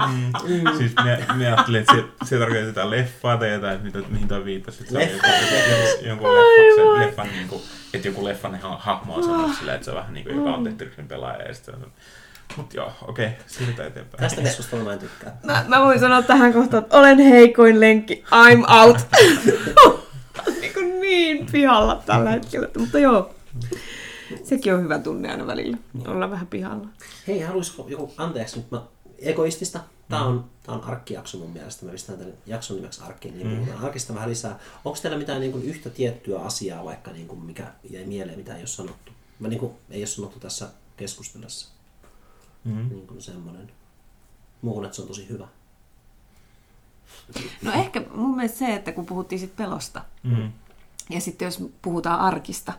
[SPEAKER 1] Mm. Siis minä, minä ajattelin, että se, se tarkoittaa jotain leffaa tai jotain, mitä, mihin toi viittasi. Että se on
[SPEAKER 2] Leffa.
[SPEAKER 1] joku, joku, jonkun leffan, sen, leffan niin kuin, että joku leffan ha- hahmo on semmoinen sillä, että se on vähän niin kuin, joka on Tetrixin pelaaja. Ja sitten on, mutta joo, okei, siirrytään eteenpäin.
[SPEAKER 2] Tästä keskustelua mä en tykkää.
[SPEAKER 3] Mä, mä voin sanoa tähän kohtaan, että olen heikoin lenkki, I'm out. niin, pihalla tällä hetkellä, mutta joo. Sekin on hyvä tunne aina välillä, olla vähän pihalla.
[SPEAKER 2] Hei, haluaisiko joku, anteeksi nyt mä, egoistista. Tää on, tää on arkkijakso mun mielestä. Mä pistän tämän jakson nimeksi arkki, niin puhutaan arkista vähän lisää. Onko teillä mitään niin kuin, yhtä tiettyä asiaa vaikka, niin kuin, mikä jäi mieleen, mitä ei ole sanottu? Mä, niin kuin, ei ole sanottu tässä keskustelussa.
[SPEAKER 1] Mm.
[SPEAKER 2] Niin kuin semmoinen. Muuhun, että se on tosi hyvä.
[SPEAKER 3] No ehkä mun mielestä se, että kun puhuttiin sit pelosta,
[SPEAKER 1] Mm.
[SPEAKER 3] Ja sitten jos puhutaan arkista,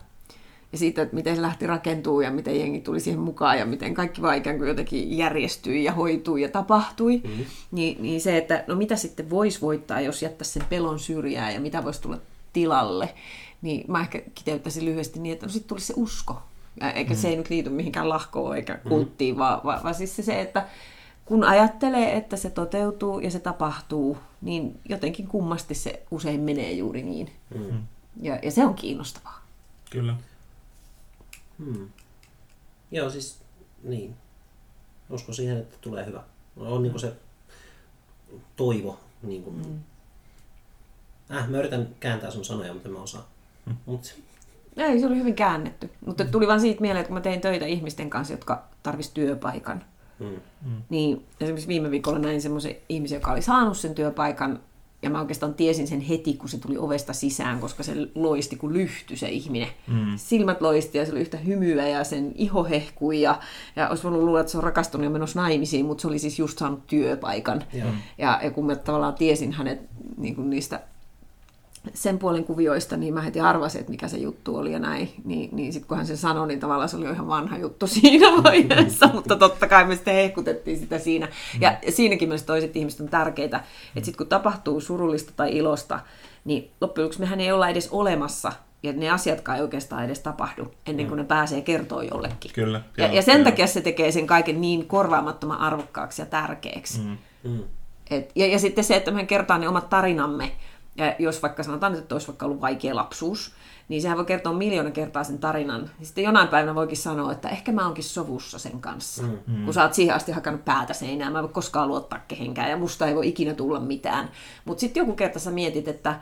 [SPEAKER 3] ja siitä, että miten se lähti rakentuu ja miten jengi tuli siihen mukaan ja miten kaikki vaan ikään kuin jotenkin järjestyi ja hoitui ja tapahtui, mm. niin, niin se, että no mitä sitten voisi voittaa, jos jättäisi sen pelon syrjään ja mitä voisi tulla tilalle, niin mä ehkä kiteyttäisin lyhyesti niin, että no sitten tulisi se usko. Eikä mm. se ei nyt liity mihinkään lahkoon eikä kulttiin, mm. vaan, vaan, vaan siis se, että kun ajattelee, että se toteutuu ja se tapahtuu, niin jotenkin kummasti se usein menee juuri niin.
[SPEAKER 2] Mm.
[SPEAKER 3] Ja, ja se on kiinnostavaa.
[SPEAKER 1] Kyllä.
[SPEAKER 2] Hmm. Joo, siis niin. Uskon siihen, että tulee hyvä. On niin kuin se toivo. Niin kuin... mm. Äh, mä yritän kääntää sun sanoja, mutta mä osaa. Mm. Mut...
[SPEAKER 3] Ei, se oli hyvin käännetty. Mutta tuli vaan siitä mieleen, että kun mä tein töitä ihmisten kanssa, jotka tarvisi työpaikan. Mm. Niin esimerkiksi viime viikolla näin semmoisen ihmisen, joka oli saanut sen työpaikan ja mä oikeastaan tiesin sen heti, kun se tuli ovesta sisään, koska se loisti kuin lyhty se ihminen. Mm. Silmät loisti ja se oli yhtä hymyä ja sen iho hehkui ja, ja olisi voinut luulla, että se on rakastunut ja menossa naimisiin, mutta se oli siis just saanut työpaikan. Mm. Ja, ja kun mä tavallaan tiesin hänet niin kuin niistä sen puolen kuvioista, niin mä heti arvasin, että mikä se juttu oli ja näin. Niin, niin sitten kun hän sen sanoi, niin tavallaan se oli ihan vanha juttu siinä vaiheessa, mutta totta kai me sitten hehkutettiin sitä siinä. Ja siinäkin myös toiset ihmiset on tärkeitä, että sitten kun tapahtuu surullista tai ilosta, niin loppujen lopuksi mehän ei olla edes olemassa ja ne asiatkaan ei oikeastaan edes tapahdu ennen kuin ne pääsee kertoa jollekin.
[SPEAKER 1] Kyllä.
[SPEAKER 3] Ja, joo, ja sen joo. takia se tekee sen kaiken niin korvaamattoman arvokkaaksi ja tärkeäksi. Mm. Mm. Et, ja, ja sitten se, että me kertaa ne omat tarinamme, ja jos vaikka sanotaan, että olisi vaikka ollut vaikea lapsuus, niin sehän voi kertoa miljoona kertaa sen tarinan. Ja sitten jonain päivänä voikin sanoa, että ehkä mä oonkin sovussa sen kanssa. Mm, mm. Kun sä oot siihen asti hakannut päätä seinään, mä en voi koskaan luottaa kehenkään ja musta ei voi ikinä tulla mitään. Mutta sitten joku kerta sä mietit, että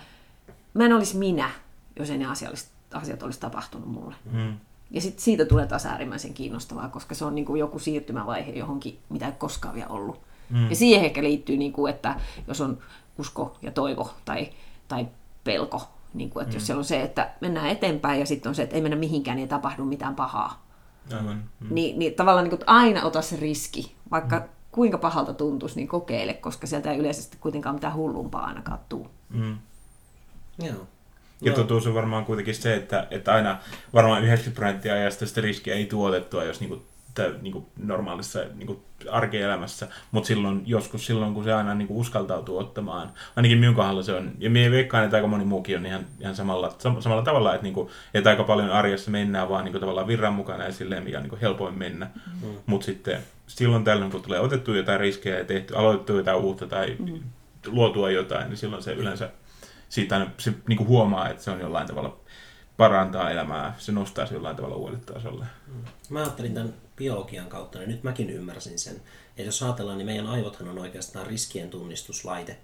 [SPEAKER 3] mä en olisi minä, jos ei ne asiat, asiat olisi tapahtunut mulle. Mm. Ja sitten siitä tulee taas äärimmäisen kiinnostavaa, koska se on niin kuin joku siirtymävaihe johonkin, mitä ei koskaan vielä ollut. Mm. Ja siihen ehkä liittyy, niin kuin, että jos on usko ja toivo tai tai pelko. Niin kuin, että mm. jos siellä on se, että mennään eteenpäin ja sitten on se, että ei mennä mihinkään, niin ei tapahdu mitään pahaa.
[SPEAKER 1] Aivan.
[SPEAKER 3] Mm. Niin, niin tavallaan niin kuin, aina ota se riski, vaikka mm. kuinka pahalta tuntuisi, niin kokeile, koska sieltä ei yleisesti kuitenkaan mitään hullumpaa ainakaan tuu. Mm.
[SPEAKER 2] Joo.
[SPEAKER 1] Ja totuus on varmaan kuitenkin se, että, että aina varmaan 90 prosenttia ajasta sitä riskiä ei tuotettua, jos niin kuin niin kuin normaalissa niin kuin arkielämässä, mutta silloin, joskus silloin, kun se aina niin kuin uskaltautuu ottamaan, ainakin minun kohdalla se on, ja minä veikkaan, että aika moni muukin on ihan, ihan samalla, sam, samalla tavalla, että, niin kuin, että aika paljon arjessa mennään vaan niin kuin, tavallaan virran mukana ja silleen, mikä on niin kuin helpoin mennä, mm. mutta sitten silloin tällöin, kun tulee otettu jotain riskejä ja tehty, aloitettu jotain uutta tai mm. luotua jotain, niin silloin se yleensä siitä aina, se niin kuin huomaa, että se on jollain tavalla parantaa elämää, se nostaa se jollain tavalla uudelle tasolle.
[SPEAKER 2] Mm. Mä ajattelin tämän biologian kautta, niin nyt mäkin ymmärsin sen. Ja jos ajatellaan, niin meidän aivothan on oikeastaan riskien tunnistuslaite.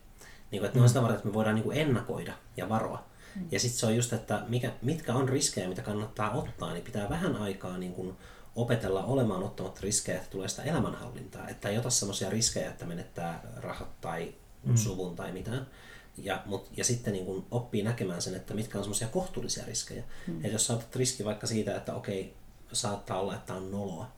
[SPEAKER 2] Niin kuin, että mm. ne on mm. sitä varten, että me voidaan niin kuin ennakoida ja varoa. Mm. Ja sitten se on just, että mikä, mitkä on riskejä, mitä kannattaa ottaa, niin pitää vähän aikaa niin kuin opetella olemaan ottamatta riskejä, että tulee sitä elämänhallintaa. Että ei ota sellaisia riskejä, että menettää rahat tai mm. suvun tai mitään. Ja, mut, ja sitten niin kun oppii näkemään sen, että mitkä on semmoisia kohtuullisia riskejä. Mm. Et jos sä otat riski vaikka siitä, että okei, saattaa olla, että on noloa,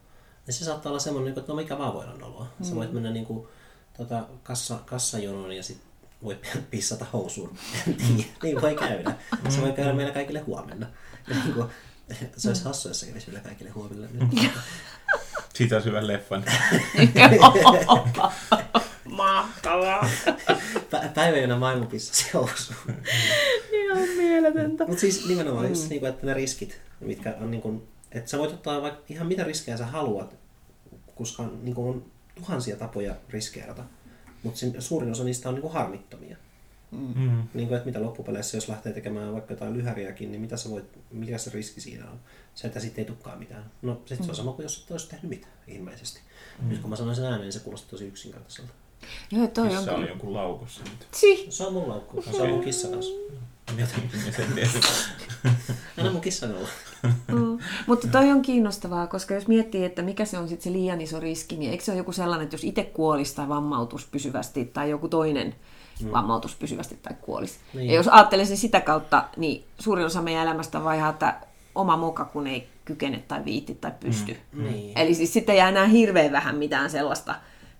[SPEAKER 2] niin se saattaa olla semmoinen, niin että no mikä vaan voi olla noloa. Mm. Sä voit mennä niin kuin, tota, kassa, kassajonoon ja sitten voi pissata housuun. Tiedä. niin voi käydä. Se voi käydä meillä kaikille huomenna. Ja niin kuin, se olisi hassu, jos se kävisi meillä kaikille huomenna.
[SPEAKER 1] Siitä olisi hyvä leffan.
[SPEAKER 3] Mahtavaa.
[SPEAKER 2] Päivä, jona maailma pissasi housuun.
[SPEAKER 3] Ihan mieletöntä.
[SPEAKER 2] Mutta siis nimenomaan mm. just, niin kuin, että ne riskit, mitkä on niin kuin, että sä voit ottaa vaikka ihan mitä riskejä sä haluat, koska niin kuin on tuhansia tapoja riskeerata, mutta suurin osa niistä on niin kuin harmittomia. Mm. Niin kuin, että mitä loppupeleissä, jos lähtee tekemään vaikka jotain lyhäriäkin, niin mitä sä voit, mikä se riski siinä on? Se, että sitten ei tukkaa mitään. No sit mm. se on mm. sama kuin jos et olisi tehnyt mitään, ilmeisesti. Mm. Nyt kun mä sanoin sen ääneen, niin se kuulosti tosi yksinkertaiselta.
[SPEAKER 3] Joo, toi
[SPEAKER 1] Missä on, on jonkun laukussa nyt?
[SPEAKER 3] Si.
[SPEAKER 2] Se on mun laukku. Se on mun kissa kanssa. Anna mun kissan olla.
[SPEAKER 3] Mm. Mutta toi on kiinnostavaa, koska jos miettii, että mikä se on sitten se liian iso riski, niin eikö se ole joku sellainen, että jos itse kuolisi tai vammautus pysyvästi tai joku toinen mm. vammautus pysyvästi tai kuolisi. Niin. Ja jos ajattelisi sitä kautta, niin suurin osa meidän elämästä on vaihaa, että oma moka kun ei kykene tai viitti tai pysty. Mm. Niin. Eli siis sitten jää enää hirveän vähän mitään sellaista,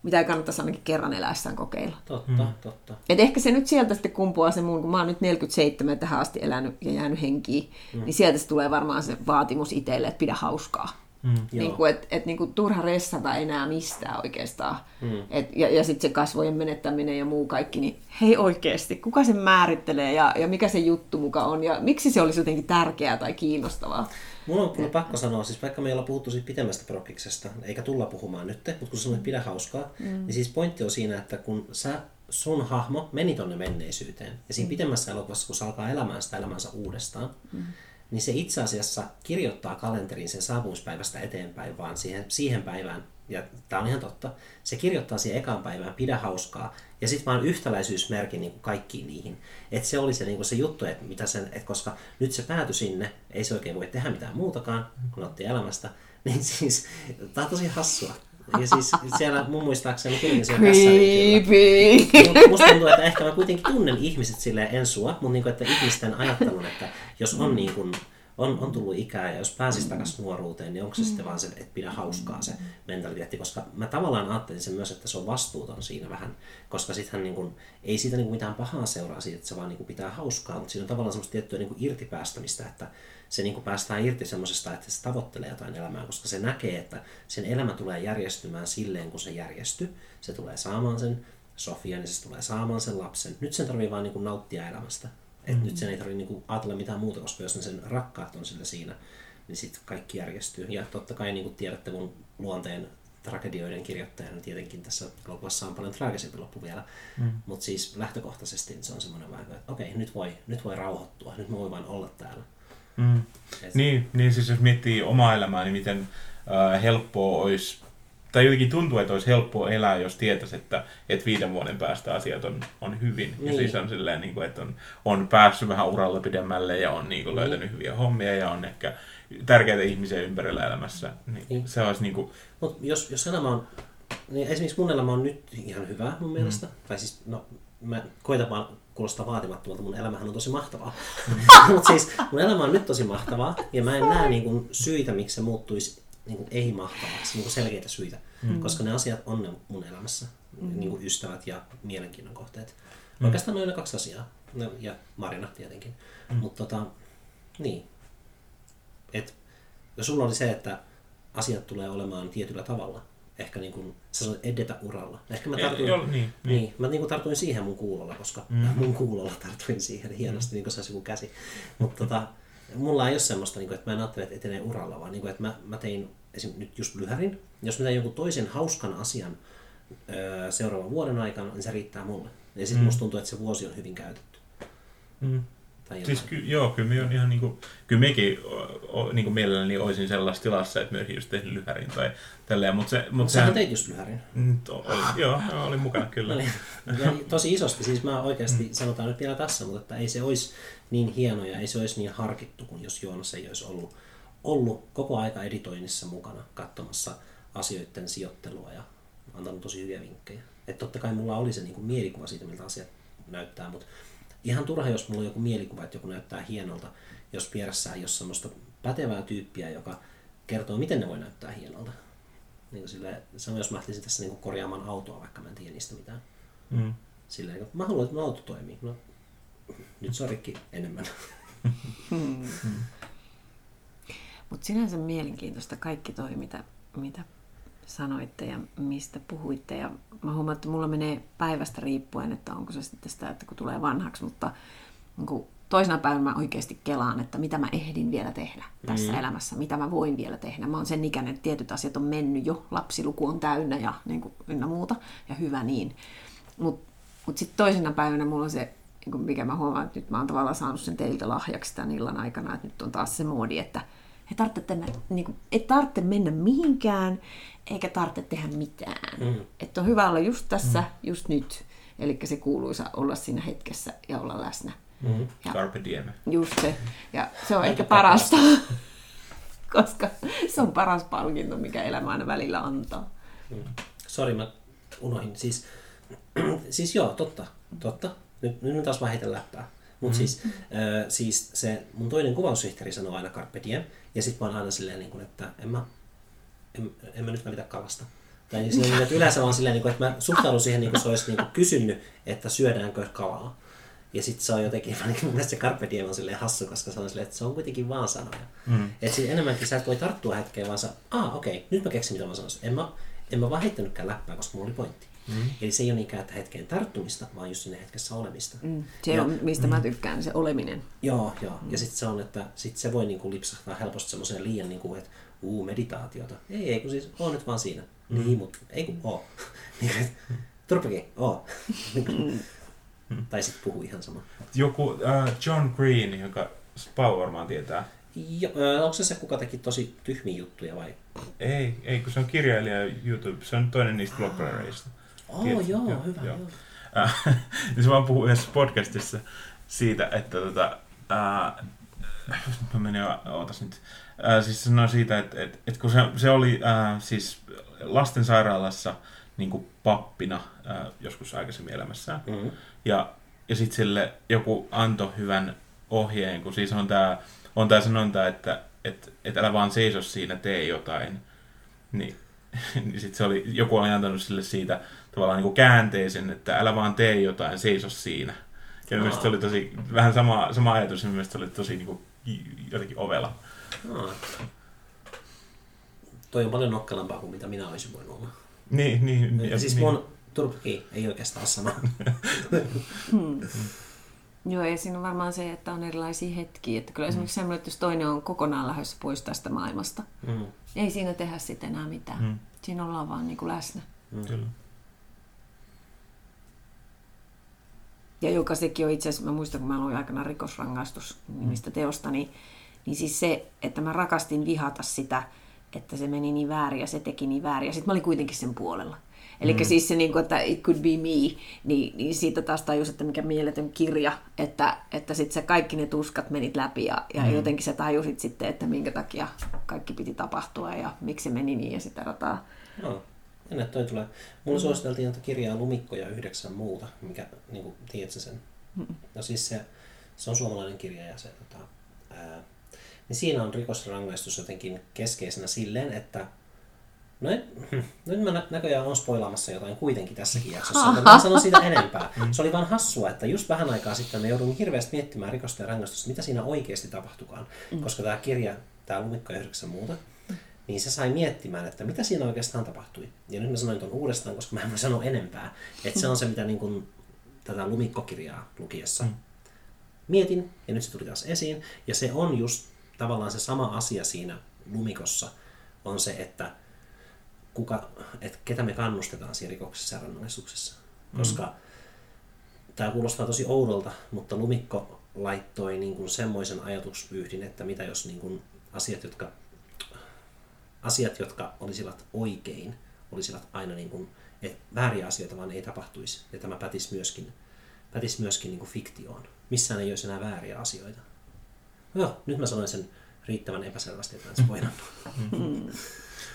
[SPEAKER 3] mitä ei kannattaisi ainakin kerran eläessään kokeilla.
[SPEAKER 2] Totta, mm. totta.
[SPEAKER 3] Et ehkä se nyt sieltä sitten kumpuaa se mun, kun mä oon nyt 47 tähän asti elänyt ja jäänyt henkiin, mm. niin sieltä se tulee varmaan se vaatimus itselle, että pidä hauskaa. Mm, niin kuin, et, et, niin kuin, turha ressata enää mistään oikeastaan. Mm. Et, ja ja sitten se kasvojen menettäminen ja muu kaikki, niin hei oikeasti, kuka sen määrittelee ja, ja mikä se juttu muka on ja miksi se olisi jotenkin tärkeää tai kiinnostavaa.
[SPEAKER 2] Mulla on kyllä pakko sanoa, siis vaikka me ei olla puhuttu siitä pitemmästä prokkiksesta, eikä tulla puhumaan nyt, mutta kun sanoit, pidä hauskaa, mm. niin siis pointti on siinä, että kun sä sun hahmo meni tonne menneisyyteen. Ja siinä pitemmässä elokuvassa, kun se alkaa elämään sitä elämänsä uudestaan, mm. niin se itse asiassa kirjoittaa kalenteriin sen saapumispäivästä eteenpäin, vaan siihen, siihen päivään, ja tämä on ihan totta, se kirjoittaa siihen ekaan päivään, pidä hauskaa, ja sitten vaan yhtäläisyysmerkin niin kaikkiin niihin. Että se oli se, niin se juttu, että mitä sen, että koska nyt se päätyi sinne, ei se oikein voi tehdä mitään muutakaan, kun otti elämästä, niin siis tämä on tosi hassua. Ja siis siellä mun muistaakseni kuitenkin siellä
[SPEAKER 3] Creepy.
[SPEAKER 2] Musta tuntuu, että ehkä mä kuitenkin tunnen ihmiset silleen, en sua, mutta niin kuin, että ihmisten ajattelun, että jos on niin kuin, on, on tullut ikää ja jos pääsisi takaisin nuoruuteen, niin onko se sitten vaan se, että pidä hauskaa se mentaliteetti, koska mä tavallaan ajattelin sen myös, että se on vastuuton siinä vähän, koska sittenhän niin kuin, ei siitä niin kuin mitään pahaa seuraa siitä, että se vaan niin kuin pitää hauskaa, mutta siinä on tavallaan semmoista tiettyä niin kuin irtipäästämistä, että se niin kuin päästään irti semmoisesta, että se tavoittelee jotain elämää, koska se näkee, että sen elämä tulee järjestymään silleen, kun se järjestyy. Se tulee saamaan sen Sofian niin se tulee saamaan sen lapsen. Nyt sen tarvii vaan niin kuin nauttia elämästä. Et mm-hmm. Nyt sen ei tarvitse niin ajatella mitään muuta, koska jos ne sen rakkaat on sillä siinä, niin sitten kaikki järjestyy. Ja totta kai niin kuin tiedätte mun luonteen tragedioiden kirjoittajana tietenkin tässä elokuvassa on paljon traagisempi loppu vielä. Mm. Mutta siis lähtökohtaisesti se on semmoinen vähän, että okei, nyt voi, nyt voi rauhoittua, nyt mä voin vaan olla täällä.
[SPEAKER 1] Mm. Niin, niin siis jos miettii omaa elämää, niin miten äh, helppoa olisi, tai jotenkin tuntuu, että olisi helppoa elää, jos tietäisi, että, että viiden vuoden päästä asiat on, on hyvin. Niin. Ja siis on silleen, niin kuin, että on, on päässyt vähän uralla pidemmälle ja on niin kuin, löytänyt niin. hyviä hommia ja on ehkä tärkeitä ihmisiä ympärillä elämässä. Niin, niin. Se olisi niin kuin...
[SPEAKER 2] Mut jos, jos elämä on, niin esimerkiksi mun elämä on nyt ihan hyvä mun mielestä. Mm. Tai siis, no, mä koitan vaan kuulostaa vaatimattomalta, mun elämähän on tosi mahtavaa. Mm. Mutta siis mun elämä on nyt tosi mahtavaa, ja mä en näe niin kuin, syitä, miksi se muuttuisi niin kuin, ei-mahtavaksi, niin kuin selkeitä syitä, mm. koska ne asiat on ne mun elämässä, mm. niin kuin ystävät ja mielenkiinnon kohteet. Mm. Oikeastaan noin ne kaksi asiaa, no, ja Marina tietenkin. Mm. Mutta tota, niin. Et, ja sulla oli se, että asiat tulee olemaan tietyllä tavalla, ehkä niin kuin, sä sanoit edetä uralla. Ehkä mä tartuin,
[SPEAKER 1] jo, niin, niin.
[SPEAKER 2] niin, mä niin kuin tartuin siihen mun kuulolla, koska mm. mun kuulolla tartuin siihen hienosti, mm. niin kuin se olisi joku käsi. Mutta tota, mulla ei ole semmoista, niin kuin, että mä en ajattele, että etenee uralla, vaan niin kuin, että mä, mä tein esim. nyt just lyhärin. Jos mä teen jonkun toisen hauskan asian öö, seuraavan vuoden aikana, niin se riittää mulle. Ja sitten mm. musta tuntuu, että se vuosi on hyvin käytetty.
[SPEAKER 1] Mm. Tai siis ky, joo, kyllä me on ihan niinku, kyllä mekin o, niinku mielelläni olisin sellaisessa tilassa, että myöskin just tehnyt lyhärin tai tälleen, mutta se... Mut
[SPEAKER 2] Sähän teit just lyhärin.
[SPEAKER 1] Mm, oli, joo, joo, olin mukana kyllä.
[SPEAKER 2] Ja tosi isosti, siis mä oikeasti mm. sanotaan nyt vielä tässä, mutta että ei se olisi niin hieno ja ei se olisi niin harkittu kuin jos Joonas ei olisi ollut, ollut koko aika editoinnissa mukana katsomassa asioiden sijoittelua ja antanut tosi hyviä vinkkejä. Että totta kai mulla oli se niin kuin mielikuva siitä, miltä asiat näyttää, mutta ihan turha, jos mulla on joku mielikuva, että joku näyttää hienolta, jos vieressä ei ole semmoista pätevää tyyppiä, joka kertoo, miten ne voi näyttää hienolta. Niin sille, se on, jos mä lähtisin tässä niin korjaamaan autoa, vaikka mä en tiedä niistä mitään. Mm. Silleen, että mä haluan, että mun auto toimii. No, nyt se on rikki enemmän.
[SPEAKER 3] Hmm. Mutta sinänsä mielenkiintoista kaikki toi, mitä, mitä sanoitte ja mistä puhuitte. Ja mä huomaan, että mulla menee päivästä riippuen, että onko se sitten sitä, että kun tulee vanhaksi, mutta niin kun toisena päivänä mä oikeasti kelaan, että mitä mä ehdin vielä tehdä tässä mm. elämässä, mitä mä voin vielä tehdä. Mä oon sen ikäinen, että tietyt asiat on mennyt jo, lapsiluku on täynnä ja niin kuin, ynnä muuta, ja hyvä niin. Mutta mut sitten toisena päivänä mulla on se, niin mikä mä huomaan, että nyt mä oon tavallaan saanut sen teiltä lahjaksi tämän illan aikana, että nyt on taas se moodi, että ei tarvitse, tänne, niin kuin, ei tarvitse mennä mihinkään, eikä tarvitse tehdä mitään. Mm. Että on hyvä olla just tässä, mm. just nyt. Eli se kuuluisa olla siinä hetkessä ja olla läsnä.
[SPEAKER 1] Mm. Ja Carpe diem.
[SPEAKER 3] Just se. Ja se on ehkä parasta, koska se on paras palkinto, mikä elämä aina välillä antaa.
[SPEAKER 2] Mm. Sori, mä unohin. Siis, siis joo, totta. totta. Nyt, nyt taas vaan läppää. Mutta mm. siis, äh, siis se mun toinen kuvaussihteeri sanoo aina carpe diem, ja sitten mä oon aina silleen, niin kuin, että en mä, en, en mä nyt välitä kalasta. Tai niin silleen, että yleensä vaan silleen, niin että mä suhtaudun siihen, niin kuin se olisi niin kysynyt, että syödäänkö kalaa. Ja sitten se on jotenkin, niin mun mielestä se carpe diem on silleen hassu, koska se on silleen, että se on kuitenkin vaan sanoja. Mm. Että siis enemmänkin sä et voi tarttua hetkeen, vaan sä, ah okei, okay, nyt mä keksin mitä mä sanoisin. En mä, en mä vaan heittänytkään läppää, koska mulla oli pointti. Mm. Eli se ei ole niinkään että hetkeen tarttumista, vaan just sinne hetkessä olemista. Mm.
[SPEAKER 3] Se ja, on, mistä mm. mä tykkään, se oleminen.
[SPEAKER 2] Joo, joo. Mm. Ja sitten se on, että sit se voi niinku lipsahtaa helposti semmoiseen liian, niinku, että uu, meditaatiota. Ei, ei, kun siis on nyt vaan siinä. Mm. Niin, mutta ei kun oo. Niin, Turpaki, oo. tai sitten puhu ihan sama.
[SPEAKER 1] Joku äh, John Green, joka Spau varmaan tietää.
[SPEAKER 2] Jo, ö, onko se se, kuka teki tosi tyhmiä juttuja vai?
[SPEAKER 1] Ei, ei, kun se on kirjailija YouTube. Se on toinen niistä bloggareista.
[SPEAKER 2] Oo,
[SPEAKER 1] Tiedät-
[SPEAKER 2] joo,
[SPEAKER 1] joo,
[SPEAKER 2] hyvä,
[SPEAKER 1] joo.
[SPEAKER 2] joo.
[SPEAKER 1] Äh, niin se vaan puhuu yhdessä podcastissa siitä, että tota, äh, mä menin, jo- ootas nyt, äh, siis se sanoi siitä, että, että, että kun se, se oli äh, siis lastensairaalassa niin kuin pappina äh, joskus aikaisemmin elämässään,
[SPEAKER 2] Mm-hmm.
[SPEAKER 1] ja, ja sitten sille joku antoi hyvän ohjeen, kun siis on tämä on tää sanonta, että et, et älä vaan seiso siinä, tee jotain. Niin, niin sitten se oli, joku oli antanut sille siitä tavallaan niin kuin käänteisen, että älä vaan tee jotain, seiso siinä. Ja mielestäni se oli tosi, vähän sama, sama ajatus, ja mielestäni se oli tosi niin kuin, jotenkin ovela.
[SPEAKER 2] Aa. Toi on paljon nokkelampaa kuin mitä minä olisin voinut olla.
[SPEAKER 1] Niin, niin.
[SPEAKER 2] Ja siis
[SPEAKER 1] niin.
[SPEAKER 2] mun Turpaki ei oikeastaan ole sama.
[SPEAKER 3] Joo, ja siinä on varmaan se, että on erilaisia hetkiä. Että kyllä esimerkiksi semmoinen, että jos toinen on kokonaan lähdössä pois tästä maailmasta,
[SPEAKER 2] Mm.
[SPEAKER 3] ei siinä tehdä sitten enää mitään.
[SPEAKER 1] Mm.
[SPEAKER 3] Siinä ollaan vaan niin kuin läsnä.
[SPEAKER 1] Kyllä.
[SPEAKER 3] Ja joka sekin on itse asiassa, mä muistan kun mä luin aikana rikosrangaistus nimistä teosta, niin, niin siis se, että mä rakastin vihata sitä, että se meni niin väärin ja se teki niin väärin. Ja sitten mä olin kuitenkin sen puolella. Eli mm. siis se, niin kuin, että it could be me, niin, niin siitä taas tajus, että mikä mieletön kirja, että, että sitten se kaikki ne tuskat menit läpi ja, ja mm. jotenkin sä tajusit sitten, että minkä takia kaikki piti tapahtua ja miksi se meni niin ja sitä rataa.
[SPEAKER 2] Joo. Ennen toi tulee. Mulla suositeltiin tuota kirjaa Lumikko ja yhdeksän muuta, mikä, niin kuin, tiedätkö sen? No siis se, se on suomalainen kirja ja se, tota, ää, niin siinä on rikosrangaistus jotenkin keskeisenä silleen, että No et, nyt mä nä- näköjään on spoilaamassa jotain kuitenkin tässäkin jaksossa, mutta mä en sano siitä enempää. Se oli vaan hassua, että just vähän aikaa sitten mä joudun hirveästi miettimään rikosta ja rangaistusta, mitä siinä oikeasti tapahtukaan. Koska tämä kirja, tämä Lumikko ja yhdeksän muuta, niin se sai miettimään, että mitä siinä oikeastaan tapahtui. Ja nyt mä sanoin tuon uudestaan, koska mä en voi sanoa enempää. Että se on se, mitä niin kuin, tätä lumikkokirjaa lukiessa mietin, ja nyt se tuli taas esiin. Ja se on just tavallaan se sama asia siinä lumikossa, on se, että kuka, että ketä me kannustetaan siinä rikoksessa ja rangaistuksessa. Koska tämä kuulostaa tosi oudolta, mutta lumikko laittoi niin kuin semmoisen ajatusvyyhdin, että mitä jos niin kuin asiat, jotka, asiat, jotka olisivat oikein, olisivat aina niin kuin, et vääriä asioita vaan ei tapahtuisi. Ja tämä pätisi myöskin, pätisi myöskin niin kuin fiktioon. Missään ei olisi enää vääriä asioita. Joo, nyt mä sanoin sen riittävän epäselvästi, että en spoilannut.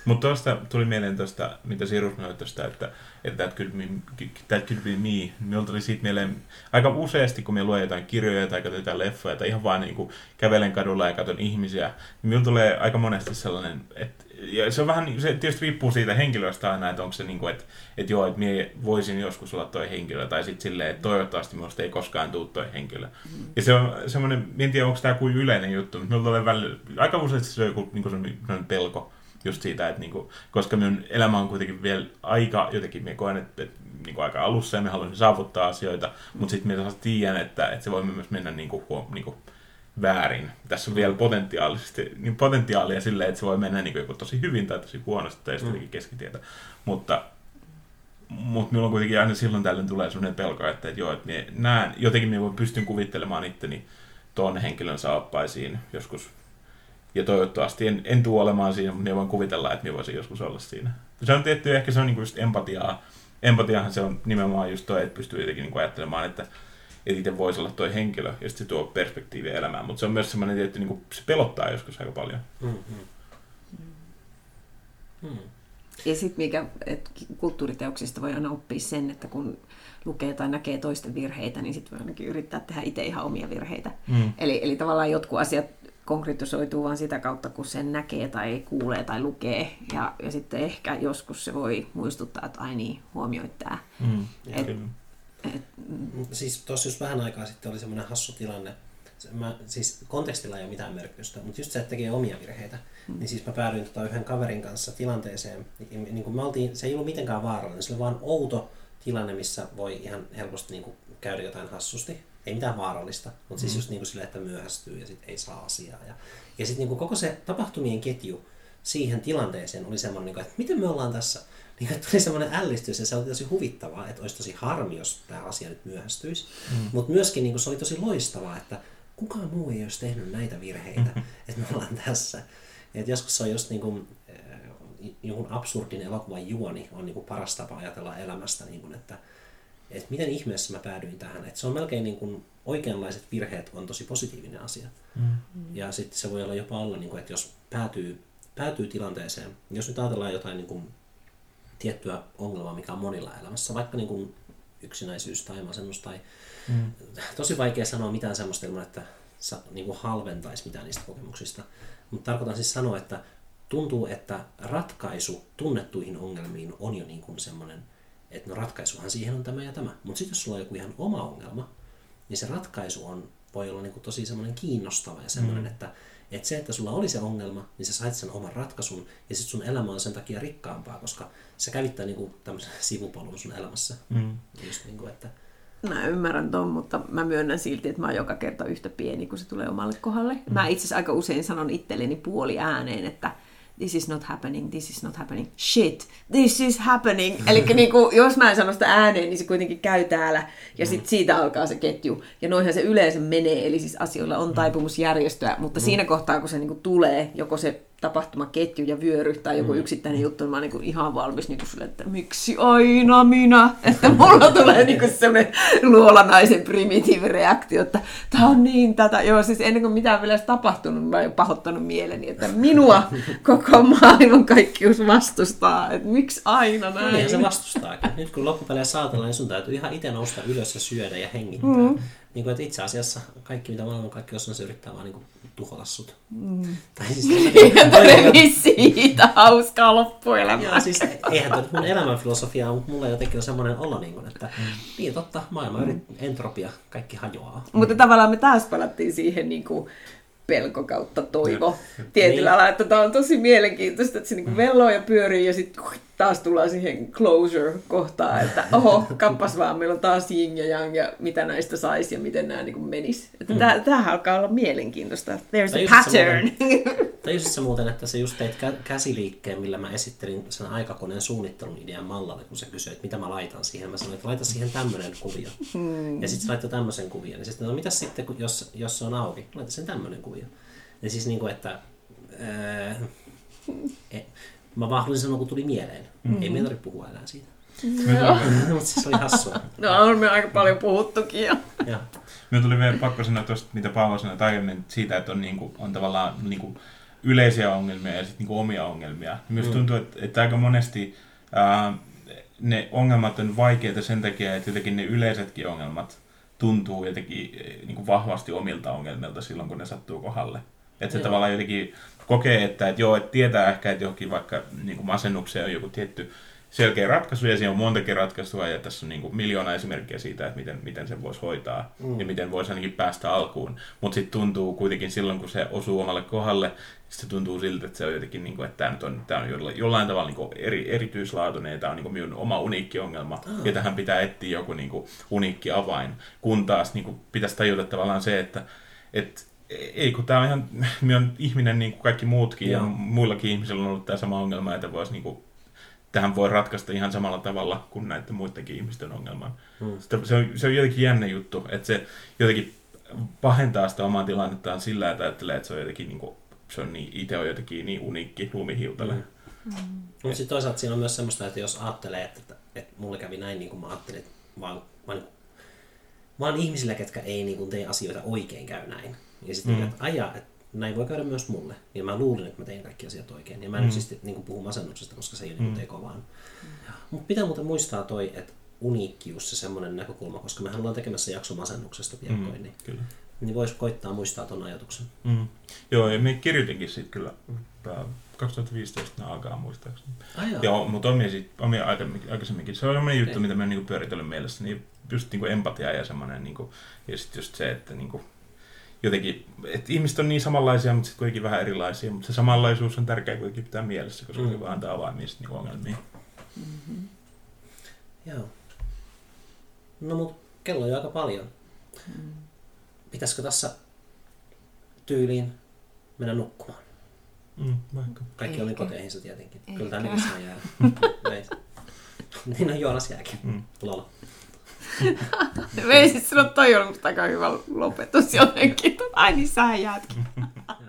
[SPEAKER 1] Mutta tuosta tuli mieleen tuosta, mitä Sirus tuosta, että, että that, could be, that could be me. Minulla tuli siitä mieleen aika useasti, kun me luen jotain kirjoja tai katson jotain leffoja tai ihan vaan niin kuin kävelen kadulla ja katson ihmisiä, niin minulla tulee aika monesti sellainen, että ja se on vähän, niin- se tietysti riippuu siitä henkilöstä aina, että onko se niin kuin, että, että joo, että minä voisin joskus olla toi henkilö, tai sitten silleen, että toivottavasti minusta ei koskaan tule toi henkilö. Mm. Ja se on semmoinen, en tiedä onko tämä kuin yleinen juttu, mutta minulla tulee välillä, aika useasti se on joku niin kuin semmoinen pelko, just siitä, että niinku, koska minun elämä on kuitenkin vielä aika, jotenkin minä koen, että, että niinku aika alussa ja minä haluaisin saavuttaa asioita, mutta sitten minä tiedän, että, että se voi myös mennä niinku, huom, niinku väärin. Tässä on vielä potentiaalisesti, niin potentiaalia silleen, että se voi mennä niinku joku tosi hyvin tai tosi huonosti tai sitten jotenkin keskitietä. Mutta, mutta minulla on kuitenkin aina silloin tällöin tulee sellainen pelko, että, että joo, että minä näen, jotenkin minä pystyn kuvittelemaan itteni tuon henkilön saappaisiin joskus ja toivottavasti en, en tule olemaan siinä, mutta minä voin kuvitella, että minä voisin joskus olla siinä. Se on tietty, ehkä se on niinku just empatiaa. Empatiahan se on nimenomaan just toi, että pystyy jotenkin niinku ajattelemaan, että, että itse voisi olla toi henkilö, ja sitten se tuo perspektiiviä elämään. Mutta se on myös semmoinen tietty, niinku, se pelottaa joskus aika paljon.
[SPEAKER 2] Mm-hmm. Mm.
[SPEAKER 3] Ja sitten mikä, että kulttuuriteoksista voi aina oppia sen, että kun lukee tai näkee toisten virheitä, niin sitten voi ainakin yrittää tehdä itse ihan omia virheitä.
[SPEAKER 1] Mm.
[SPEAKER 3] Eli, eli tavallaan jotkut asiat konkretisoituu vain sitä kautta, kun sen näkee tai kuulee tai lukee. Ja, ja sitten ehkä joskus se voi muistuttaa, että ai niin, huomioit tää.
[SPEAKER 1] Mm.
[SPEAKER 3] Et,
[SPEAKER 2] Siis tuossa just vähän aikaa sitten oli semmoinen hassu tilanne. Mä, siis kontekstilla ei ole mitään merkitystä, mutta just se, että tekee omia virheitä. Mm. Niin siis mä päädyin tota yhden kaverin kanssa tilanteeseen. Niin, niin kuin me oltiin, se ei ollut mitenkään vaarallinen, se oli vaan outo tilanne, missä voi ihan helposti niin kuin käydä jotain hassusti. Ei mitään vaarallista, mutta siis just niin kuin sillä, että myöhästyy ja sitten ei saa asiaa. Ja, ja sitten niin koko se tapahtumien ketju siihen tilanteeseen oli semmoinen, niin kuin, että miten me ollaan tässä niin että tuli semmoinen ällistys ja se oli tosi huvittavaa, että olisi tosi harmi, jos tämä asia nyt myöhästyisi. Mm. Mutta myöskin niin kuin, se oli tosi loistavaa, että kukaan muu ei olisi tehnyt näitä virheitä, mm-hmm. että me ollaan tässä. Et joskus se on just niin kuin, jonkun absurdin elokuvan juoni on niin kuin paras tapa ajatella elämästä, niin kuin, että, että miten ihmeessä mä päädyin tähän. Että se on melkein niin kuin, oikeanlaiset virheet on tosi positiivinen asia. Mm. Ja sitten se voi olla jopa olla, niin kuin, että jos päätyy, päätyy tilanteeseen, jos nyt ajatellaan jotain niin kuin, tiettyä ongelmaa, mikä on monilla elämässä, vaikka niin kuin yksinäisyys tai masennus tai mm. tosi vaikea sanoa mitään semmoista ilman, että niin kuin halventaisi mitään niistä kokemuksista. Mutta tarkoitan siis sanoa, että tuntuu, että ratkaisu tunnettuihin ongelmiin on jo niin kuin semmoinen, että no ratkaisuhan siihen on tämä ja tämä. Mutta sitten jos sulla on joku ihan oma ongelma, niin se ratkaisu on, voi olla niin kuin tosi semmoinen kiinnostava ja semmoinen, mm. että, että se, että sulla oli se ongelma, niin sä sait sen oman ratkaisun ja sitten sun elämä on sen takia rikkaampaa, koska se kävittää niin kuin tämmöisen sivupolun sun elämässä. Mm. Just niin kuin, että,
[SPEAKER 3] Mä ymmärrän ton, mutta mä myönnän silti, että mä oon joka kerta yhtä pieni, kun se tulee omalle kohdalle. Mm. Mä itse asiassa aika usein sanon itselleni puoli ääneen, että this is not happening, this is not happening, shit, this is happening. Eli niin kuin, jos mä en sano sitä ääneen, niin se kuitenkin käy täällä ja sitten mm. siitä alkaa se ketju. Ja noihän se yleensä menee, eli siis asioilla on taipumus järjestöä, mutta mm. siinä kohtaa, kun se niin kuin tulee, joko se tapahtumaketju ja vyöry tai joku mm. yksittäinen juttu, niin mä oon niin ihan valmis niin sille, että miksi aina minä? Että mulla tulee niin semmoinen luolanaisen primitiivi reaktio, että tämä on niin tätä. Joo, siis ennen kuin mitään vielä tapahtunut, mä oon pahoittanut mieleni, että minua koko maailman kaikkius vastustaa. Että miksi aina näin?
[SPEAKER 2] Niin se vastustaakin. Nyt kun loppupeleissä saatellaan, niin sun täytyy ihan itse nousta ylös ja syödä ja hengittää. Mm. Niin kuin, että itse asiassa kaikki, mitä maailman kaikki on, se yrittää vaan niin kuin tuhota sut. Mm. Tai siis
[SPEAKER 3] niin, siitä hauskaa loppuelämää.
[SPEAKER 2] Joo, siis eihän tämä mun elämänfilosofia, mutta mulla jotenkin on semmoinen olo, niin kuin, että mm. niin totta, maailma mm. entropia, kaikki hajoaa.
[SPEAKER 3] Mutta tavallaan me taas palattiin siihen niin kuin, pelko kautta toivo tietyllä niin. lailla, että tämä on tosi mielenkiintoista, että se niin velloo ja pyörii ja sitten taas tullaan siihen closure-kohtaan, että oho, kappas vaan, meillä on taas yin ja yang ja mitä näistä saisi ja miten nämä niin menis. Että mm. tämähän alkaa olla mielenkiintoista. There's tai a pattern.
[SPEAKER 2] Tai just se muuten, että se just teit käsiliikkeen, millä mä esittelin sen aikakoneen suunnittelun idean mallalle, kun se kysyi, että mitä mä laitan siihen. Mä sanoin, että laita siihen tämmöinen kuvio. Hmm. Ja sitten se laittoi tämmöisen kuvion. Ja sitten, no mitä sitten, jos, jos se on auki? Laita sen tämmöinen kuvio. Ja siis niin kuin, että... Ää, e, Mä vaan haluaisin sanoa, kun tuli mieleen. Mm-hmm. Ei meidän tarvitse puhua enää siitä.
[SPEAKER 3] Mm-hmm.
[SPEAKER 2] Mutta se oli hassua.
[SPEAKER 3] No on me aika paljon puhuttukin jo.
[SPEAKER 1] Minun tuli vielä pakko sanoa tuosta, mitä Paavo sanoi aiemmin, siitä, että on, niinku, on tavallaan niinku, yleisiä ongelmia ja sitten niinku, omia ongelmia. Myös mm. tuntuu, että, että aika monesti ää, ne ongelmat on vaikeita sen takia, että jotenkin ne yleisetkin ongelmat tuntuu jotenkin niin vahvasti omilta ongelmilta silloin, kun ne sattuu kohdalle. Että se tavallaan jotenkin kokee, että, että joo, että tietää ehkä, että johonkin vaikka niin kuin masennukseen on joku tietty selkeä ratkaisu, ja siinä on montakin ratkaisua, ja tässä on niin kuin miljoona esimerkkiä siitä, että miten, miten sen voisi hoitaa, mm. ja miten voisi ainakin päästä alkuun. Mutta sitten tuntuu kuitenkin silloin, kun se osuu omalle kohdalle, se tuntuu siltä, että se on jotenkin, niin kuin, että tämä, nyt on, tämä on jollain tavalla niin kuin eri, erityislaatuinen, ja tämä on niin kuin minun oma uniikki ongelma, oh. ja tähän pitää etsiä joku niin kuin uniikki avain, kun taas niin kuin, pitäisi tajuta tavallaan se, että, että ei, kun tämä on ihan, me on ihminen niin kuin kaikki muutkin Joo. ja muillakin ihmisillä on ollut tämä sama ongelma, että voisi niin kuin, tähän voi ratkaista ihan samalla tavalla kuin näiden muidenkin ihmisten ongelman. Hmm. Se, on, se on jotenkin jännä juttu, että se jotenkin pahentaa sitä omaa tilannettaan sillä, että ajattelee, että se on jotenkin niin kuin, se on niin, itse on jotenkin niin uniikki lumihiutale. Hmm.
[SPEAKER 2] Mm. Mutta sitten toisaalta siinä on myös semmoista, että jos ajattelee, että, että, että mulle kävi näin niin kuin mä ajattelin, että vaan, vaan, vaan ihmisillä, ketkä ei niin kuin tee asioita oikein käy näin. Ja sitten mm. että aja, että näin voi käydä myös mulle. Ja mä luulin, että mä tein kaikki asiat oikein. Ja mä en mm. siis niin puhu masennuksesta, koska se ei ole mm. niin teko vaan. Mm. Mutta pitää muuten muistaa toi, että uniikkius se semmoinen näkökulma, koska mehän ollaan tekemässä jakso masennuksesta piakkoin, mm, niin, kyllä. niin voisi koittaa muistaa ton ajatuksen.
[SPEAKER 1] Mm. Joo, ja me kirjoitinkin sitten kyllä 2015 ne alkaa muistaakseni. Ah, joo. joo, mutta omia, sit, omia aikaisemminkin. Se on semmoinen juttu, okay. mitä mä niinku pyöritellyt mielessä. Niin just niinku empatia ja semmoinen, niinku, ja sitten just se, että niinku, jotenkin, että ihmiset on niin samanlaisia, mutta sitten kuitenkin vähän erilaisia, mutta se samanlaisuus on tärkeää kuitenkin pitää mielessä, koska mm. se vaan antaa avaimia niin ongelmiin. Mm-hmm.
[SPEAKER 2] Joo. No mutta kello on jo aika paljon. Mm. Pitäisikö tässä tyyliin mennä nukkumaan?
[SPEAKER 1] Mm, vaikka.
[SPEAKER 2] Kaikki oli koteihinsa tietenkin. Eikä. Kyllä tämä jää. Niin on Joonas jääkin.
[SPEAKER 1] Mm.
[SPEAKER 2] Lol.
[SPEAKER 3] Ei, siis sanoa, toi on musta aika hyvä lopetus jotenkin. Ai niin sä jäätkin.